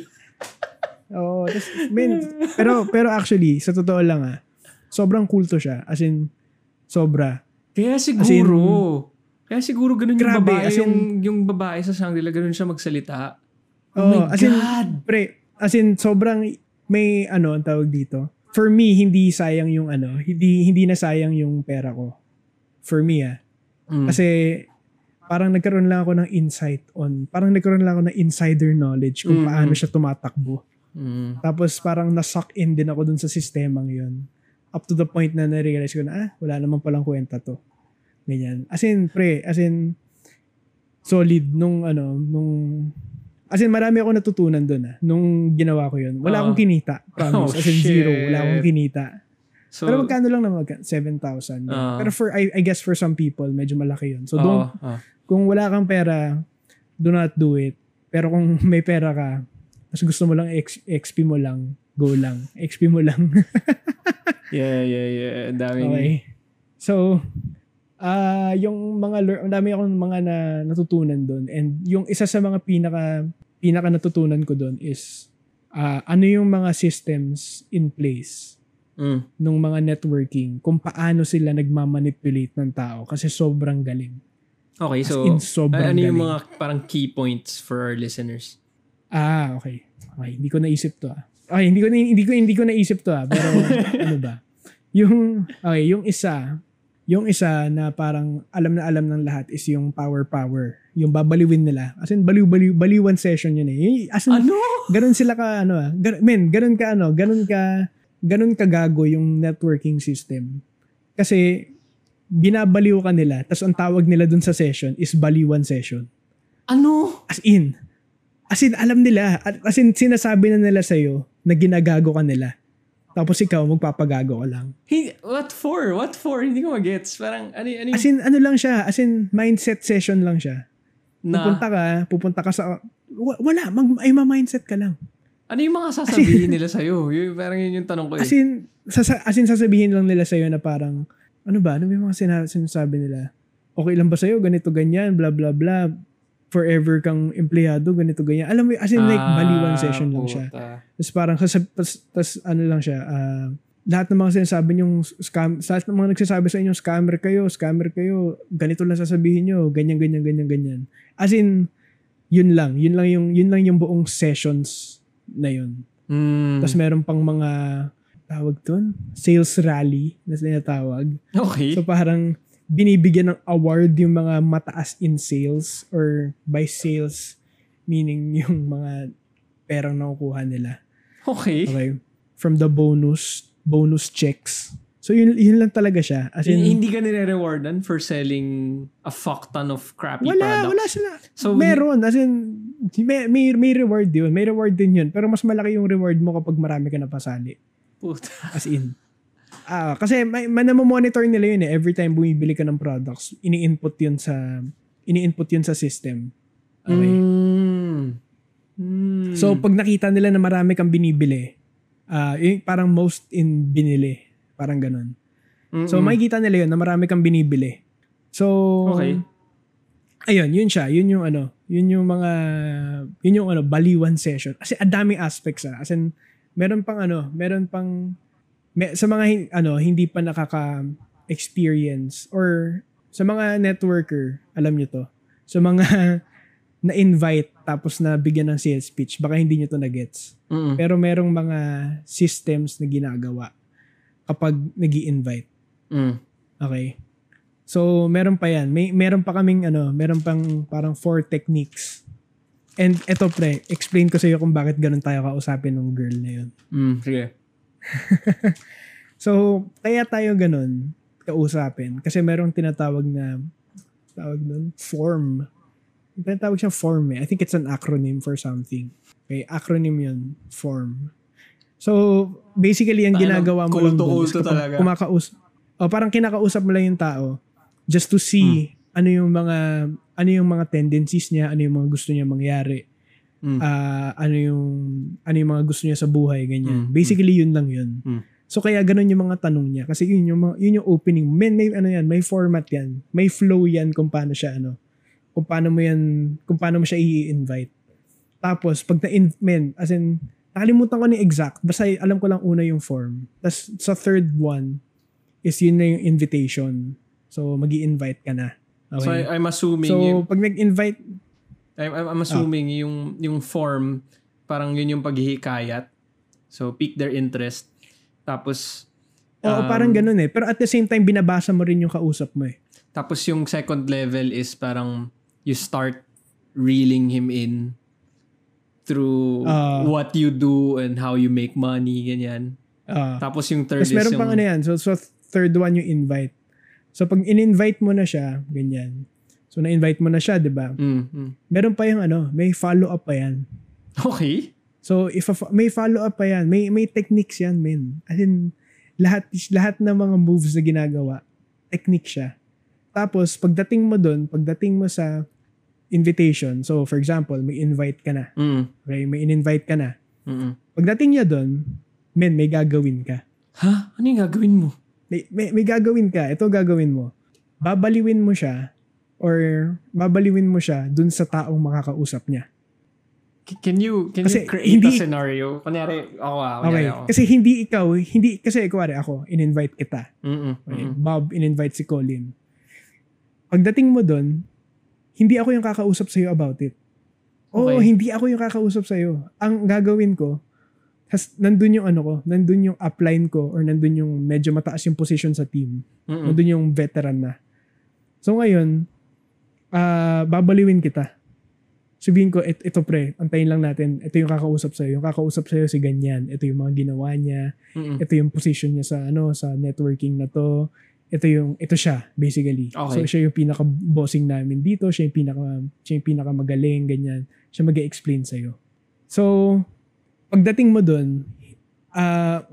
Oo. tas, men, pero, pero actually, sa totoo lang ah, sobrang kulto siya. As in, sobra. Kaya As in, siguro, kaya siguro ganun yung Grabe, babae, as in- yung, yung babae sa Shangri-La, ganun siya magsalita. Oh, Oo, my as in, God! Pre, as in, sobrang may ano ang tawag dito. For me, hindi sayang yung ano, hindi hindi na sayang yung pera ko. For me ah. Mm. Kasi parang nagkaroon lang ako ng insight on, parang nagkaroon lang ako ng insider knowledge kung Mm, paano siya tumatakbo. Mm. Tapos parang nasuck in din ako dun sa sistemang yun. Up to the point na na-realize ko na, ah, wala naman palang kwenta to. Ganyan. As in, pre, as in, solid nung ano, nung, as in, marami ako natutunan dun ah, nung ginawa ko yun. Wala Ah. akong kinita, promise. Oh, as in, zero. Wala akong shit. kinita. So, Pero magkano lang naman, 7,000. Ah. Pero for, I, I guess for some people, medyo malaki yun. So, oo, don't, oo. kung wala kang pera, do not do it. Pero kung may pera ka, mas gusto mo lang, X, XP mo lang, go lang. XP mo lang. [laughs] yeah, yeah, yeah. Daming, okay. So, ah yung mga, lear- ang dami akong mga na, natutunan doon. And yung isa sa mga pinaka, pinaka natutunan ko doon is, ah ano yung mga systems in place Mm. nung mga networking, kung paano sila nagmamanipulate ng tao kasi sobrang galing. Okay, As so in, sobrang ano yung galing. mga parang key points for our listeners? Ah, okay. Okay, hindi ko naisip to ah. Okay, hindi ko na, hindi ko hindi ko naisip to ah, pero [laughs] ano ba? Yung okay, yung isa, yung isa na parang alam na alam ng lahat is yung power power. Yung babaliwin nila. As in baliw baliw baliwan session yun eh. Yung- As in, Ano? ganun sila ka ano ah. Gan, men, ganun ka ano, ganun ka ganun ka gago yung networking system. Kasi binabaliw ka nila, tapos ang tawag nila dun sa session is baliwan session. Ano? As in. As in, alam nila. As in, sinasabi na nila sa'yo na ginagago ka nila. Tapos ikaw, magpapagago ka lang. Hey, what for? What for? Hindi ko magets. Parang, ano, ano yung- As in, ano lang siya. As in, mindset session lang siya. na, Pupunta ka, pupunta ka sa... wa- Wala, mag, ay ma-mindset ka lang. ano yung mga sasabihin nila sa'yo? Yung, parang yun yung tanong ko eh. As in, sasa, as in sasabihin lang nila sa'yo na parang, ano ba, ano yung mga sina- sinasabi nila? Okay lang ba sa'yo? Ganito, ganyan, bla bla bla. Forever kang empleyado, ganito, ganyan. Alam mo, as in like, Ah, baliwan session lang siya. Tapos parang tas ano lang siya, ah, lahat ng mga sinasabi niyong scam, lahat ng mga nagsasabi sa inyo, scammer kayo, scammer kayo, ganito lang sasabihin niyo, ganyan, ganyan, ganyan, ganyan. As in, yun lang, yun lang yung, yun lang yung buong sessions na yun. Mm, Tapos meron pang mga, tawag doon, sales rally na tinatawag. okay. So parang, binibigyan ng award yung mga mataas in sales or by sales, meaning [laughs] yung mga perang nakukuha nila. okay. Okay. From the bonus, bonus checks. So yun, yun lang talaga siya. As in, hindi ka nire-rewardan for selling a fuck ton of crappy wala, products? wala sila. So, Meron. As in, may, may, may reward yun. May reward din yun. Pero mas malaki yung reward mo kapag marami ka napasali. Puta. As in. Ah, kasi may, may monitor nila yun eh. Every time bumibili ka ng products, ini-input yun sa ini-input yun sa system. Okay. Mm. Mm. So pag nakita nila na marami kang binibili, ah yung parang most in binili, parang ganun. So Mm-mm. makikita nila yun na marami kang binibili. So Okay. Ayun, yun siya. Yun yung ano, yun yung mga yun yung ano, baliwan session. Kasi ang daming aspects ah. As in, meron pang ano, meron pang may, sa mga ano, hindi pa nakaka-experience or sa mga networker, alam nyo to. Sa mga [laughs] na-invite tapos na bigyan ng sales pitch, baka hindi nyo to na-gets. Mm-mm. Pero merong mga systems na ginagawa kapag nag invite Mm. Okay. So, meron pa yan. May, meron pa kaming, ano, meron pang parang four techniques. And eto pre, explain ko sa iyo kung bakit ganun tayo kausapin ng girl na yun. Mm. Sige. [laughs] So, kaya tayo ganun kausapin. Kasi merong tinatawag na, tawag nun, form. Tinatawag siyang form eh. I think it's an acronym for something. Okay, acronym yun, form. So, basically, ang ginagawa mo lang kapag talaga. kumakaus o parang kinakausap mo lang yung tao just to see Hmm. ano yung mga ano yung mga tendencies niya, ano yung mga gusto niya mangyari. Mm. ah, ano yung ano yung mga gusto niya sa buhay ganyan. Mm, Basically yun lang yun. Mm. So kaya ganun yung mga tanong niya kasi yun yung yun yung opening. Men may ano yan, may format yan. May flow yan kung paano siya ano. Kung paano mo yan kung paano mo siya i-invite. Tapos pag na men as in nakalimutan ko ni exact basta alam ko lang una yung form. Tapos sa third one is yun na yung invitation. So magi invite ka na. So, Okay. I, I'm assuming, So, yung, pag nag-invite, I'm, I'm I'm assuming yung, yung form, parang yun yung paghihikayat. So, pique their interest. Tapos, oo, um, parang ganun eh. Pero at the same time, binabasa mo rin yung kausap mo eh. Tapos yung second level is parang you start reeling him in through Ah. what you do and how you make money, ganyan. Ah. Tapos yung third is meron yung... pang ano yan. So, so third one yung invite. So pag in-invite mo na siya, ganyan. So na-invite mo na siya, di ba? Mm, mm. Meron pa yung ano, may follow-up pa yan. Okay. So if a, may follow-up pa yan, may may techniques yan, men. As in, lahat, lahat ng mga moves na ginagawa, technique siya. Tapos pagdating mo doon, pagdating mo sa invitation, so for example, may invite ka na. Mm, Okay, may in-invite ka na. mm, Pagdating niya doon, men, may gagawin ka. Ha? Ano yung gagawin mo? may, may, may gagawin ka, ito gagawin mo. Babaliwin mo siya or babaliwin mo siya dun sa taong makakausap niya. Can you can Kasi you create hindi- a scenario? Kunyari, ako ah, Okay. kunyari ako. Kasi hindi ikaw, hindi, kasi kuwari ako, in-invite kita. Mm-mm, Okay? mm-mm. Bob, in-invite si Colin. Pagdating mo dun, hindi ako yung kakausap sa'yo about it. Oo, Okay. hindi ako yung kakausap sa'yo. Ang gagawin ko, has, nandun yung ano ko, nandun yung upline ko, or nandun yung medyo mataas yung position sa team. Mm-mm. Nandun yung veteran na. So ngayon, ah babaliwin kita. Sabihin ko, "Et- ito pre, antayin lang natin. Ito yung kakausap sa'yo. Yung kakausap sa'yo si ganyan. Ito yung mga ginawa niya. Mm-mm. Ito yung position niya sa ano sa networking na to. Ito yung ito siya basically. Okay. So siya yung pinaka bossing namin dito, siya yung pinaka siya yung pinaka magaling ganyan. Siya mag-explain sa So pagdating mo doon, ah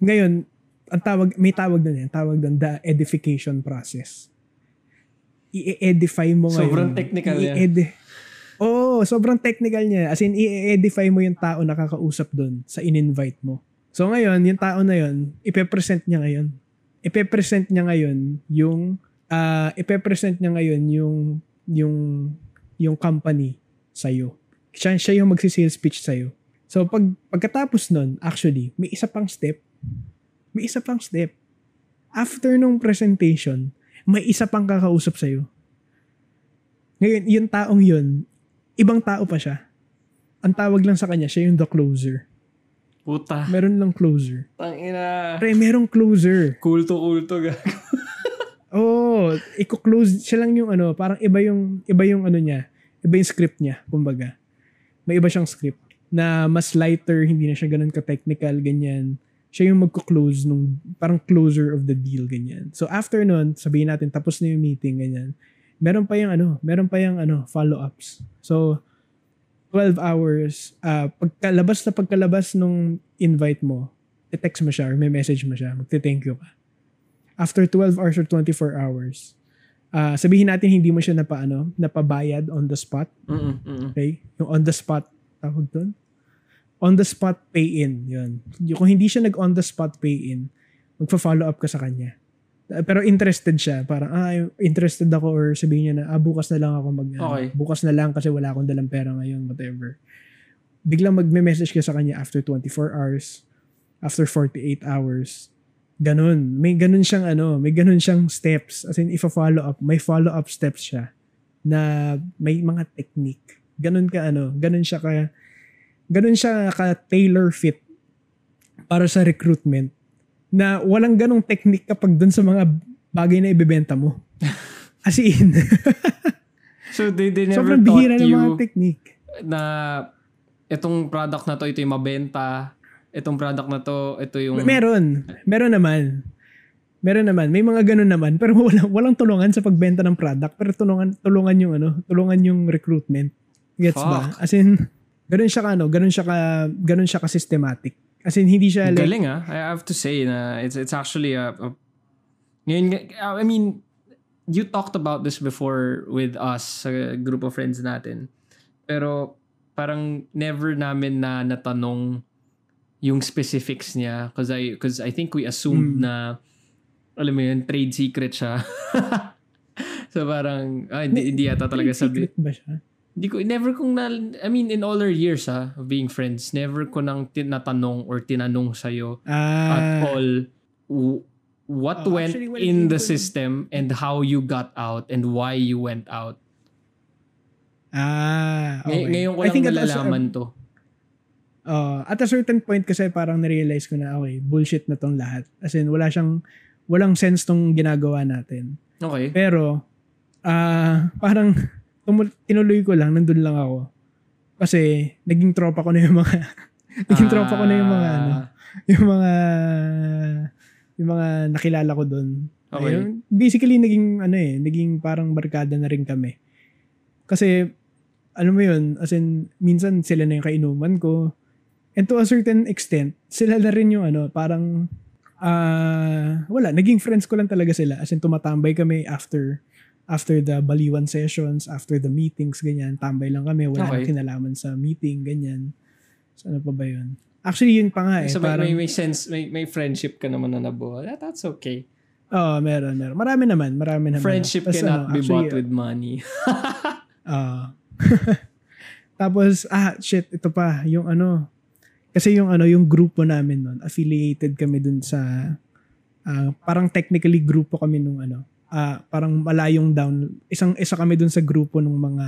ngayon ang tawag may tawag doon eh, tawag doon the edification process. I-edify mo ngayon. Sobrang technical yan. I-edi- Oo, sobrang technical niya. As in, i-edify mo yung tao na kakausap doon sa in-invite mo. So ngayon, yung tao na yun, ipe-present niya ngayon. Ipe-present niya ngayon yung ah ipe-present niya ngayon yung yung yung company sa iyo. Siya, siya yung magsi-sales pitch sa iyo. So pag pagkatapos nun, actually, may isa pang step. May isa pang step. After nung presentation, may isa pang kakausap sa iyo. Ngayon, yung taong yun, ibang tao pa siya. Ang tawag lang sa kanya, siya yung the closer. Puta. Meron lang closer. Tangina. Pre, merong closer. Kulto, kulto. gago. [laughs] Oo, oh, i-close siya lang yung ano, parang iba yung iba yung ano niya, iba yung script niya, kumbaga. May iba siyang script na mas lighter, hindi na siya ganun ka-technical, ganyan. Siya yung magko-close nung parang closer of the deal, ganyan. So after nun, sabihin natin tapos na yung meeting, ganyan. Meron pa yung ano, meron pa yung ano, follow-ups. So 12 hours, ah pagkalabas na pagkalabas nung invite mo, i-text mo siya or may message mo siya, magte-thank you ka after 12 hours or 24 hours, ah sabihin natin hindi mo siya napaano, napabayad on the spot, Mm-mm, mm-mm. okay? Yung on the spot, tawag doon? On the spot pay in, yun. Kung hindi siya nag on the spot pay in, magfa-follow up ka sa kanya. Ah, Pero interested siya, parang ah interested ako or sabihin niya na ah bukas na lang ako mag ano, Okay. bukas na lang kasi wala akong dalang pera ngayon, whatever. Biglang magme-message ka sa kanya after 24 hours, after 48 hours, Ganun. May ganun siyang ano, may ganun siyang steps. As in, if a follow up, may follow up steps siya na may mga technique. Ganun ka ano, ganun siya ka, ganun siya ka tailor fit para sa recruitment na walang ganong technique kapag dun sa mga bagay na ibebenta mo. [laughs] As in, [laughs] So they, they never sobrang taught bihira ng mga technique. na itong product na to, ito yung mabenta. Itong product na to, ito yung... Meron. Meron naman. Meron naman. May mga ganun naman. Pero walang, walang tulungan sa pagbenta ng product. Pero tulungan, tulungan yung ano, tulungan yung recruitment. Gets ba? Fuck. As in, ganun siya ka, ano, ganun siya ka, ganun siya ka systematic. As in, hindi siya like, Galing ah. I have to say na it's it's actually a, a ngayon, I mean, you talked about this before with us sa group of friends natin. Pero parang never namin na natanong yung specifics niya because I because I think we assumed Mm. na alam mo yun, trade secret siya. [laughs] so parang ah, hindi, hindi yata talaga sabi. secret ba siya? Hindi ko, never kong na, I mean, in all our years ah, of being friends, never ko nang tinatanong or tinanong sa'yo at Ah, all w- what Oh, went actually, in the system and how you got out and why you went out. ah, Ngay- okay. Ngayon ko I lang think at a- nalalaman to. Uh, at a certain point kasi parang narealize ko na, okay, bullshit na tong lahat. As in, wala siyang, walang sense tong ginagawa natin. Okay. Pero, ah parang, tumul- tinuloy ko lang, nandun lang ako. Kasi, naging tropa ko na yung mga, [laughs] naging tropa ko na yung mga, ano, Ah, yung mga, yung mga nakilala ko doon. Okay. Ayun, basically, naging, ano eh, naging parang barkada na rin kami. Kasi, alam mo yun, as in, minsan sila na yung kainuman ko. And to a certain extent, sila na rin yung ano, parang, ah wala, naging friends ko lang talaga sila. As in, tumatambay kami after, after the baliwan sessions, after the meetings, ganyan. Tambay lang kami, wala Okay. kinalaman sa meeting, ganyan. So, ano pa ba yun? Actually, yun pa nga eh. so may, parang, may, may sense, may, may friendship ka naman na nabuo. That, that's okay. Oo, meron, meron. Marami naman, marami naman. Friendship Tas cannot ano, be actually, bought with money. [laughs] ah. [laughs] Tapos, ah, shit, ito pa, yung ano, kasi yung ano, yung grupo namin nun, affiliated kami dun sa, ah, parang technically grupo kami nung ano, ah, parang malayong down. Isang isa kami dun sa grupo ng mga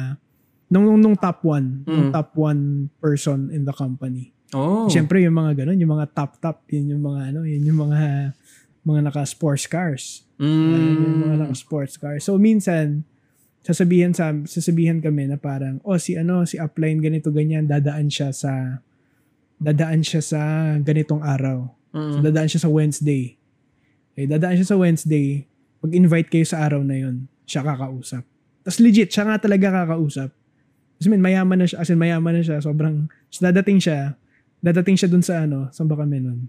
nung nung, nung top one, nung Mm. top one person in the company. Oh. Siyempre yung mga ganun, yung mga top top, yun yung mga ano, yun yung mga mga naka sports cars. Ayun, yung mga Mm. naka sports cars. So minsan sasabihan sa sasabihan kami na parang oh si ano si upline ganito ganyan dadaan siya sa dadaan siya sa ganitong araw. So, Mm. dadaan siya sa Wednesday. Okay, dadaan siya sa Wednesday. Mag-invite kayo sa araw na yon siya kakausap. Tapos legit, siya nga talaga kakausap. Kasi man, mayaman na siya. As in, mayaman na siya. Sobrang, so dadating siya. Dadating siya dun sa ano, saan ba kami nun?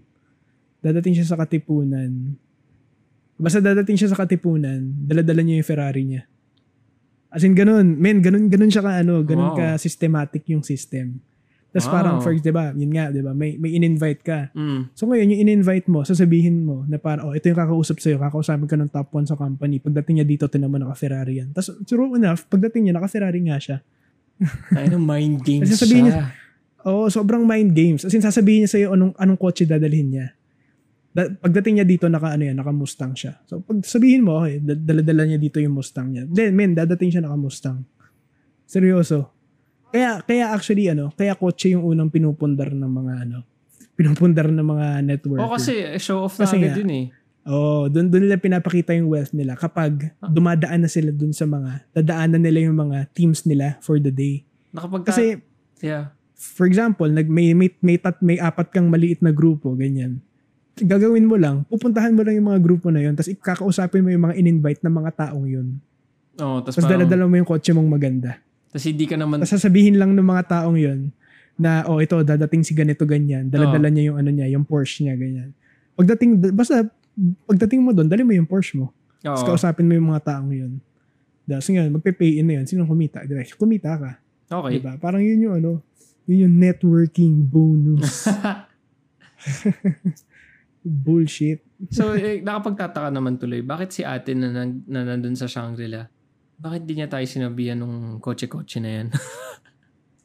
Dadating siya sa Katipunan. Basta dadating siya sa Katipunan, daladala niya yung Ferrari niya. As in, ganun. Men, ganun, ganun siya ka, ano, ganun Wow. ka systematic yung system. Tapos Wow. parang, first, di ba, yun nga, di ba, may, may in-invite ka. Mm. So ngayon, yung in-invite mo, sasabihin mo na parang, oh, ito yung kakausap sa'yo, kakausapin ka ng top 1 sa company. Pagdating niya dito, tinan mo naka-Ferrari yan. Tapos, true enough, pagdating niya, naka-Ferrari nga siya. [laughs] Ay, no, mind games Kasi siya. Oo, sobrang mind games. As in, sasabihin niya sa'yo anong, anong kotse dadalhin niya. Da, pagdating niya dito, naka, ano yan, naka Mustang siya. So, pag sabihin mo, okay, da- dala-dala niya dito yung Mustang niya. Then, men, dadating siya naka Mustang. Seryoso. Kaya, kaya actually, ano, kaya kotse yung unang pinupundar ng mga, ano, pinupundar ng mga network. Oh, kasi show off na Kasi agad nga, yun eh. Oo, doon doon nila pinapakita yung wealth nila kapag dumadaan na sila doon sa mga dadaanan nila yung mga teams nila for the day. Nakapag Kasi yeah. for example, nag may may may, tat, may apat kang maliit na grupo, ganyan. Gagawin mo lang, pupuntahan mo lang yung mga grupo na yun, tapos ikakausapin mo yung mga in-invite na mga taong yun. Oh, tapos Tapos parang, daladala mo yung kotse mong maganda. Tapos hindi ka naman, Tapos sasabihin lang ng mga taong yun na, oh, ito, dadating si ganito, ganyan. Daladala niya yung ano niya, yung Porsche niya, ganyan. Pagdating, basta, pagdating mo doon, dali mo yung Porsche mo. Tapos Oo. kausapin mo yung mga taong yun. Tapos ngayon, magpe-pay in na yun. Sinong kumita? Diba? Kumita ka. okay. Diba? Parang yun yung ano, yun yung networking bonus. [laughs] Bullshit. so, eh, nakapagtataka naman tuloy, bakit si ate na, na, na nandun sa Shangri-La, bakit di niya tayo sinabihan nung kotse-kotse na yan? [laughs]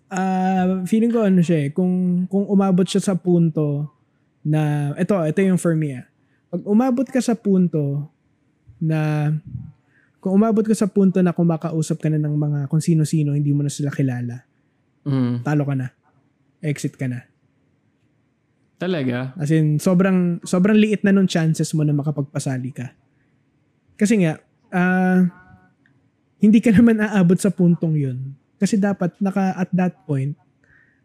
Ah, feeling ko ano siya eh, kung, kung umabot siya sa punto na, ito, ito yung for me ah. Pag umabot ka sa punto na, kung umabot ka sa punto na kumakausap ka na ng mga kung sino-sino, hindi mo na sila kilala, mm. talo ka na. Exit ka na. Talaga? As in, sobrang, sobrang liit na nung chances mo na makapagpasali ka. Kasi nga, ah, hindi ka naman aabot sa puntong yun. Kasi dapat, naka, at that point,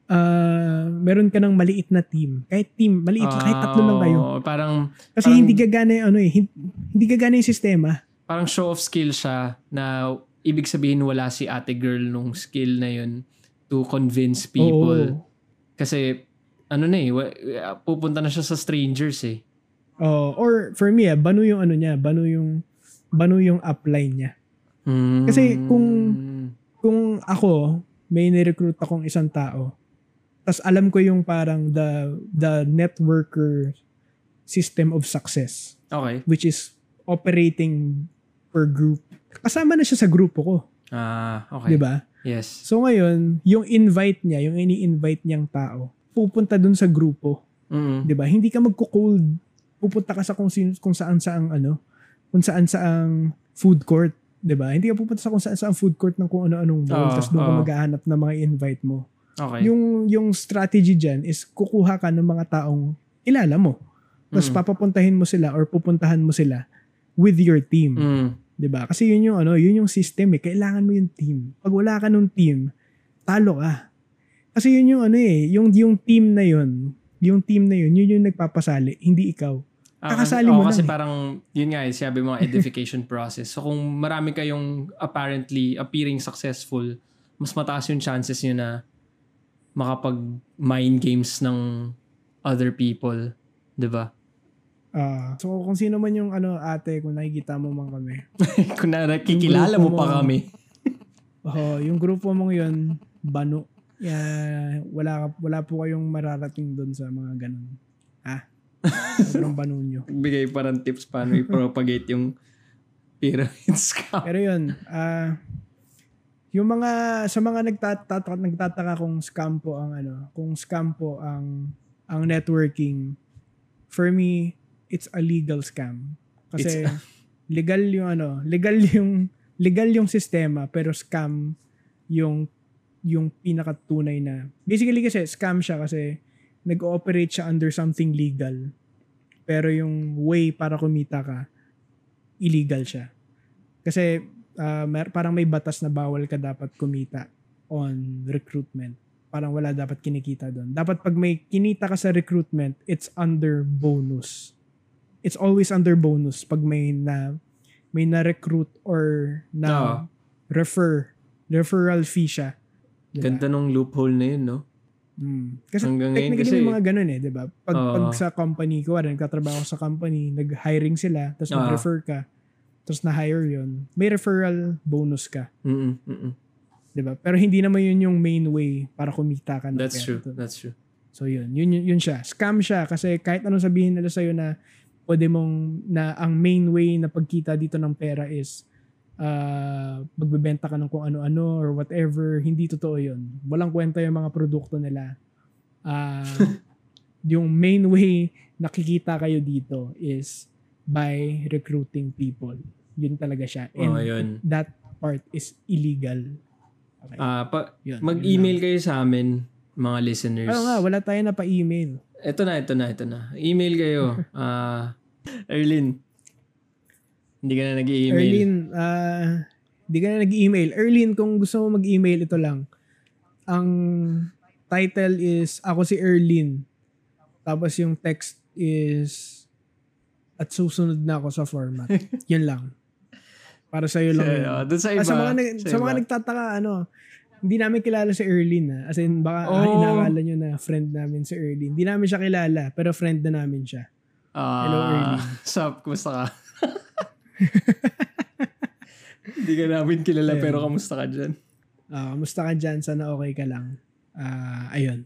ah, meron ka ng maliit na team. Kahit team, maliit, kahit tatlo lang kayo. Parang, Kasi parang- hindi gagana yung ano eh, hin- hindi gagana yung sistema. parang show of skill siya na ibig sabihin wala si ate girl nung skill na yun to convince people. Oo. Kasi, ano na eh, pupunta na siya sa strangers eh. Oh, or for me, ah, bano yung ano niya, bano yung, bano yung upline niya. Hmm. Kasi kung- kung ako, may nirecruit akong isang tao, tas alam ko yung parang the the networker system of success, Okay. which is operating per group. Kasama na siya sa grupo ko, Ah, okay. 'di ba? Yes. So ngayon, yung invite niya, yung ini-invite niyang tao, pupunta dun sa grupo, Mm. 'di ba? Hindi ka magko-cold. Pupunta ka sa kung sino, kung saan saang ano, kung saan saang food court, 'di ba? Hindi ka pupunta sa kung saan saang food court ng kung ano-anong mall, Oo, tapos doon ka oo. maghahanap ng mga invite mo. Okay. Yung yung strategy diyan is kukuha ka ng mga taong kilala mo. Tapos Mm. papapuntahin mo sila or pupuntahan mo sila with your team, Mm. 'di ba? Kasi yun yung ano, yun yung system eh. Kailangan mo yung team. Pag wala ka nung team, talo ka. Kasi yun yung ano eh, yung yung team na yun, yung team na yun, yun yung nagpapasali, hindi ikaw. Kakasali kasi, mo oh, kasi lang eh. parang, yun nga eh, sabi mo edification [laughs] process. So kung marami kayong apparently appearing successful, mas mataas yung chances nyo na makapag mind games ng other people. 'Di ba? Ah, so kung sino man yung ano ate, kung nakikita mo man kami. [laughs] kung na nakikilala mo pa kami. [laughs] Oh, yung grupo mong yun, bano. Yeah, wala wala po kayong mararating doon sa mga ganun. Sobrang bano nyo. Bigay parang tips paano i-propagate yung pyramid scam. [laughs] Pero yun, ah yung mga sa mga nagtataka, nagtataka kung scam po ang ano, kung scam po ang ang networking for me it's a legal scam. Kasi legal yung ano, legal yung legal yung sistema pero scam yung yung pinakatunay na. Basically kasi scam siya kasi nag-ooperate siya under something legal. Pero yung way para kumita ka illegal siya. Kasi uh, mer- parang may batas na bawal ka dapat kumita on recruitment. Parang wala dapat kinikita doon. Dapat pag may kinita ka sa recruitment, it's under bonus. It's always under bonus pag may na may na-recruit or na Oo. refer referral fee siya. Diba? Ganda nung loophole na yun, no? Mm. Kasi Hanggang technically kasi- may mga ganun eh, 'di ba? Pag, Oo. pag sa company ko, rin nagtatrabaho sa company, nag-hiring sila, tapos Oo. nag-refer ka, tapos na-hire 'yon. May referral bonus ka, Mm-mm, mm-mm. 'di ba? Pero hindi naman 'yun yung main way para kumita ka ng That's pera true. That's true. So yun, yun, yun, yun siya. Scam siya kasi kahit anong sabihin nila sa'yo na pwede mong, na ang main way na pagkita dito ng pera is uh, magbebenta ka ng kung ano-ano or whatever, hindi totoo yun. Walang kwenta yung mga produkto nila. Ah, [laughs] yung main way nakikita kayo dito is by recruiting people. Yun talaga siya. And Oo, yun. that part is illegal. Okay. Ah, pa- Yun, mag-email yun kayo sa amin, mga listeners. Oo nga, wala tayo na pa-email. Ito na, ito na, ito na. Email kayo. [laughs] Ah, Erlin. Hindi ka na nag-i-email. Erlin, ah, di ka na nag-email. Erlin, kung gusto mo mag-email, ito lang. Ang title is, ako si Erlin. Tapos yung text is, at susunod na ako sa format. [laughs] Yun lang. Para sa'yo lang yun. Uh, doon sa Ah, iba. sa mga, nag- sa sa mga nagtataka, ano, hindi namin kilala si Erlin. Ha? As in, baka ah, Oh. inakala nyo na friend namin si Erlin. Hindi namin siya kilala, pero friend na namin siya. Ah, Hello, Erlin. [laughs] Sup, kumusta ka? [laughs] Hindi ka namin kilala Ayun. pero kamusta ka dyan? Ah, kamusta ka dyan? Sana okay ka lang. Ah, ayun.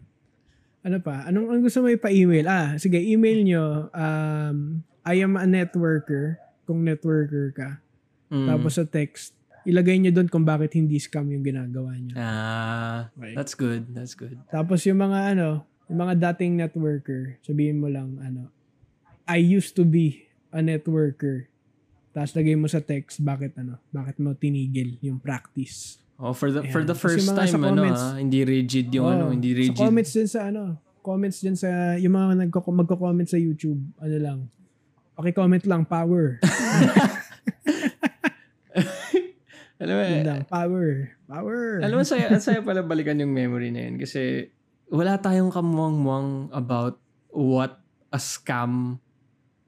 Ano pa? Anong, anong gusto mo ipa-email? Ah, sige, email nyo. Um, I am a networker. Kung networker ka. Mm. Tapos sa text, ilagay nyo doon kung bakit hindi scam yung ginagawa nyo. Ah, Okay. that's good. That's good. Tapos yung mga ano, yung mga dating networker, sabihin mo lang ano, I used to be a networker. Tapos lagay mo sa text bakit ano, bakit mo tinigil yung practice. Oh, for the for Ayan. the Kasi first mga sa time ano, comments- ah, hindi rigid yung Oo. ano, hindi rigid. Sa comments din sa ano, comments din sa yung mga nagko magko-comment sa YouTube, ano lang. Paki-comment lang power. [laughs] Alam mo, eh, lang, power. Power. alam mo, saya, saya pala balikan yung memory na yun kasi wala tayong kamuang-muang about what a scam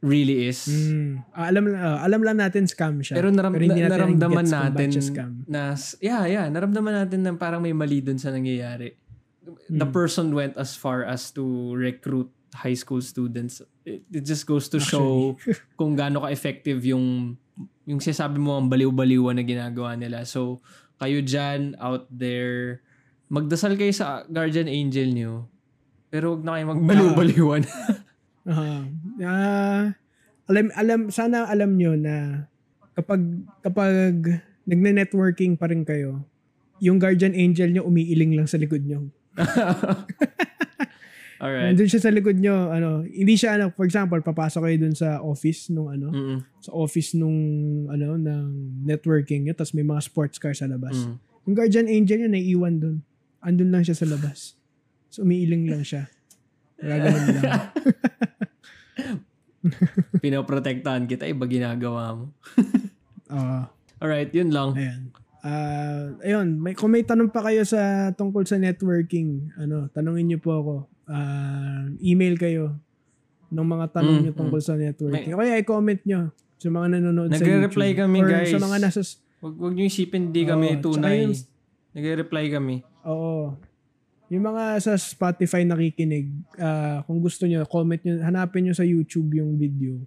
really is. Mm. Ah, alam ah, alam lang natin scam siya. Pero, naram, hindi natin naramdaman natin scam. na, yeah, yeah, naramdaman natin na parang may mali dun sa nangyayari. The Mm. person went as far as to recruit high school students. It, it just goes to show [laughs] kung gaano ka-effective yung yung sinasabi mo ang baliw-baliwan na ginagawa nila. So, kayo dyan, out there, magdasal kayo sa guardian angel nyo. Pero wag na kayo magbaliw-baliwan. [laughs] Aha. Ah, alam alam sana alam nyo na kapag kapag nagne-networking pa rin kayo, yung guardian angel nyo umiiling lang sa likod nyo. [laughs] Alright. Nandun siya sa likod nyo, ano, hindi siya ano, for example, papasok kayo dun sa office nung ano, Mm-mm. sa office nung ano ng networking nyo, tapos may mga sports car sa labas. Mm. Yung guardian angel nyo naiiwan dun. Andun lang siya sa labas. So umiiling lang siya. Gaganon lang. [laughs] Pinoprotektahan kita, iba ginagawa mo. [laughs] Ah. Alright, yun lang. Ayan. Ah, ayun, may kung may tanong pa kayo sa tungkol sa networking, ano, tanungin niyo po ako. Ah, email kayo ng mga tanong Mm, niyo tungkol sa networking. O kaya i-comment niyo sa mga nanonood sa Nagre-reply YouTube. kami, Or guys. sa mga nasa Wag, wag nyo isipin, di kami Oo, tunay. yung- Nagre-reply kami. Oo. Yung mga sa Spotify nakikinig, ah, kung gusto niyo, comment niyo, hanapin niyo sa YouTube yung video.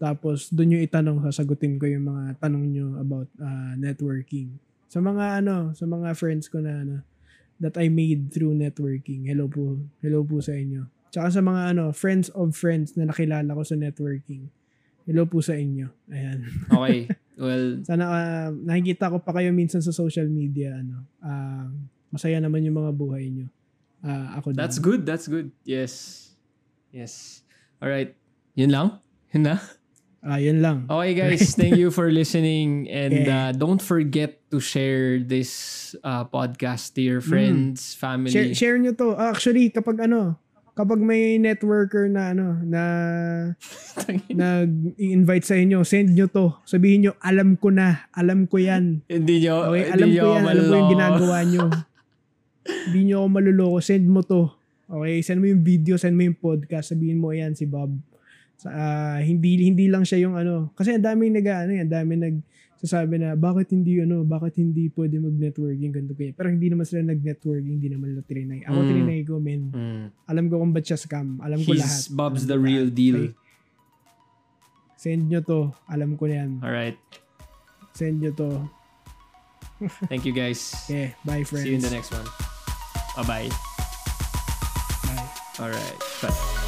Tapos doon niyo itanong, sasagutin ko yung mga tanong niyo about ah, networking. Sa mga ano, sa mga friends ko na ano, that I made through networking. Hello po. Hello po sa inyo. Tsaka sa mga ano, friends of friends na nakilala ko sa networking. Hello po sa inyo. Ayan. Okay. [laughs] well, Sana ah, nakikita ko pa kayo minsan sa social media ano. ah, masaya naman yung mga buhay nyo. Ah, ako din. that's good. That's good. Yes. Yes. Alright. Yun lang? Yun na? Ah, yun lang. Okay guys, [laughs] thank you for listening and Yeah. uh, don't forget to share this uh, podcast to your friends, family. Share, share nyo to. Ah, Actually, kapag ano, kapag may networker na ano, na [laughs] nag-invite sa inyo, send nyo to. Sabihin nyo, alam ko na, alam ko yan. Hindi nyo, Okay, hindi alam nyo ko yan, alam ko yung ginagawa nyo. [laughs] Hindi nyo ako maluloko, send mo to. Okay, send mo yung video, send mo yung podcast, sabihin mo yan si Bob. Sa, ah, hindi hindi lang siya yung ano, kasi ang daming nag ano, ang daming nag sasabi na bakit hindi ano, bakit hindi pwede mag-networking ganito kaya. Pero hindi naman sila nag-networking, hindi naman nila trinay. Ako Mm. trinay ko, men. Mm. Alam ko kung ba't siya scam. Alam ko He's lahat. Bob's the ko real lahat. deal. Okay. Send nyo to. Alam ko na yan. Alright. Send nyo to. Thank you guys. [laughs] Okay, bye friends. See you in the next one. Bye-bye. Bye. Alright. Bye.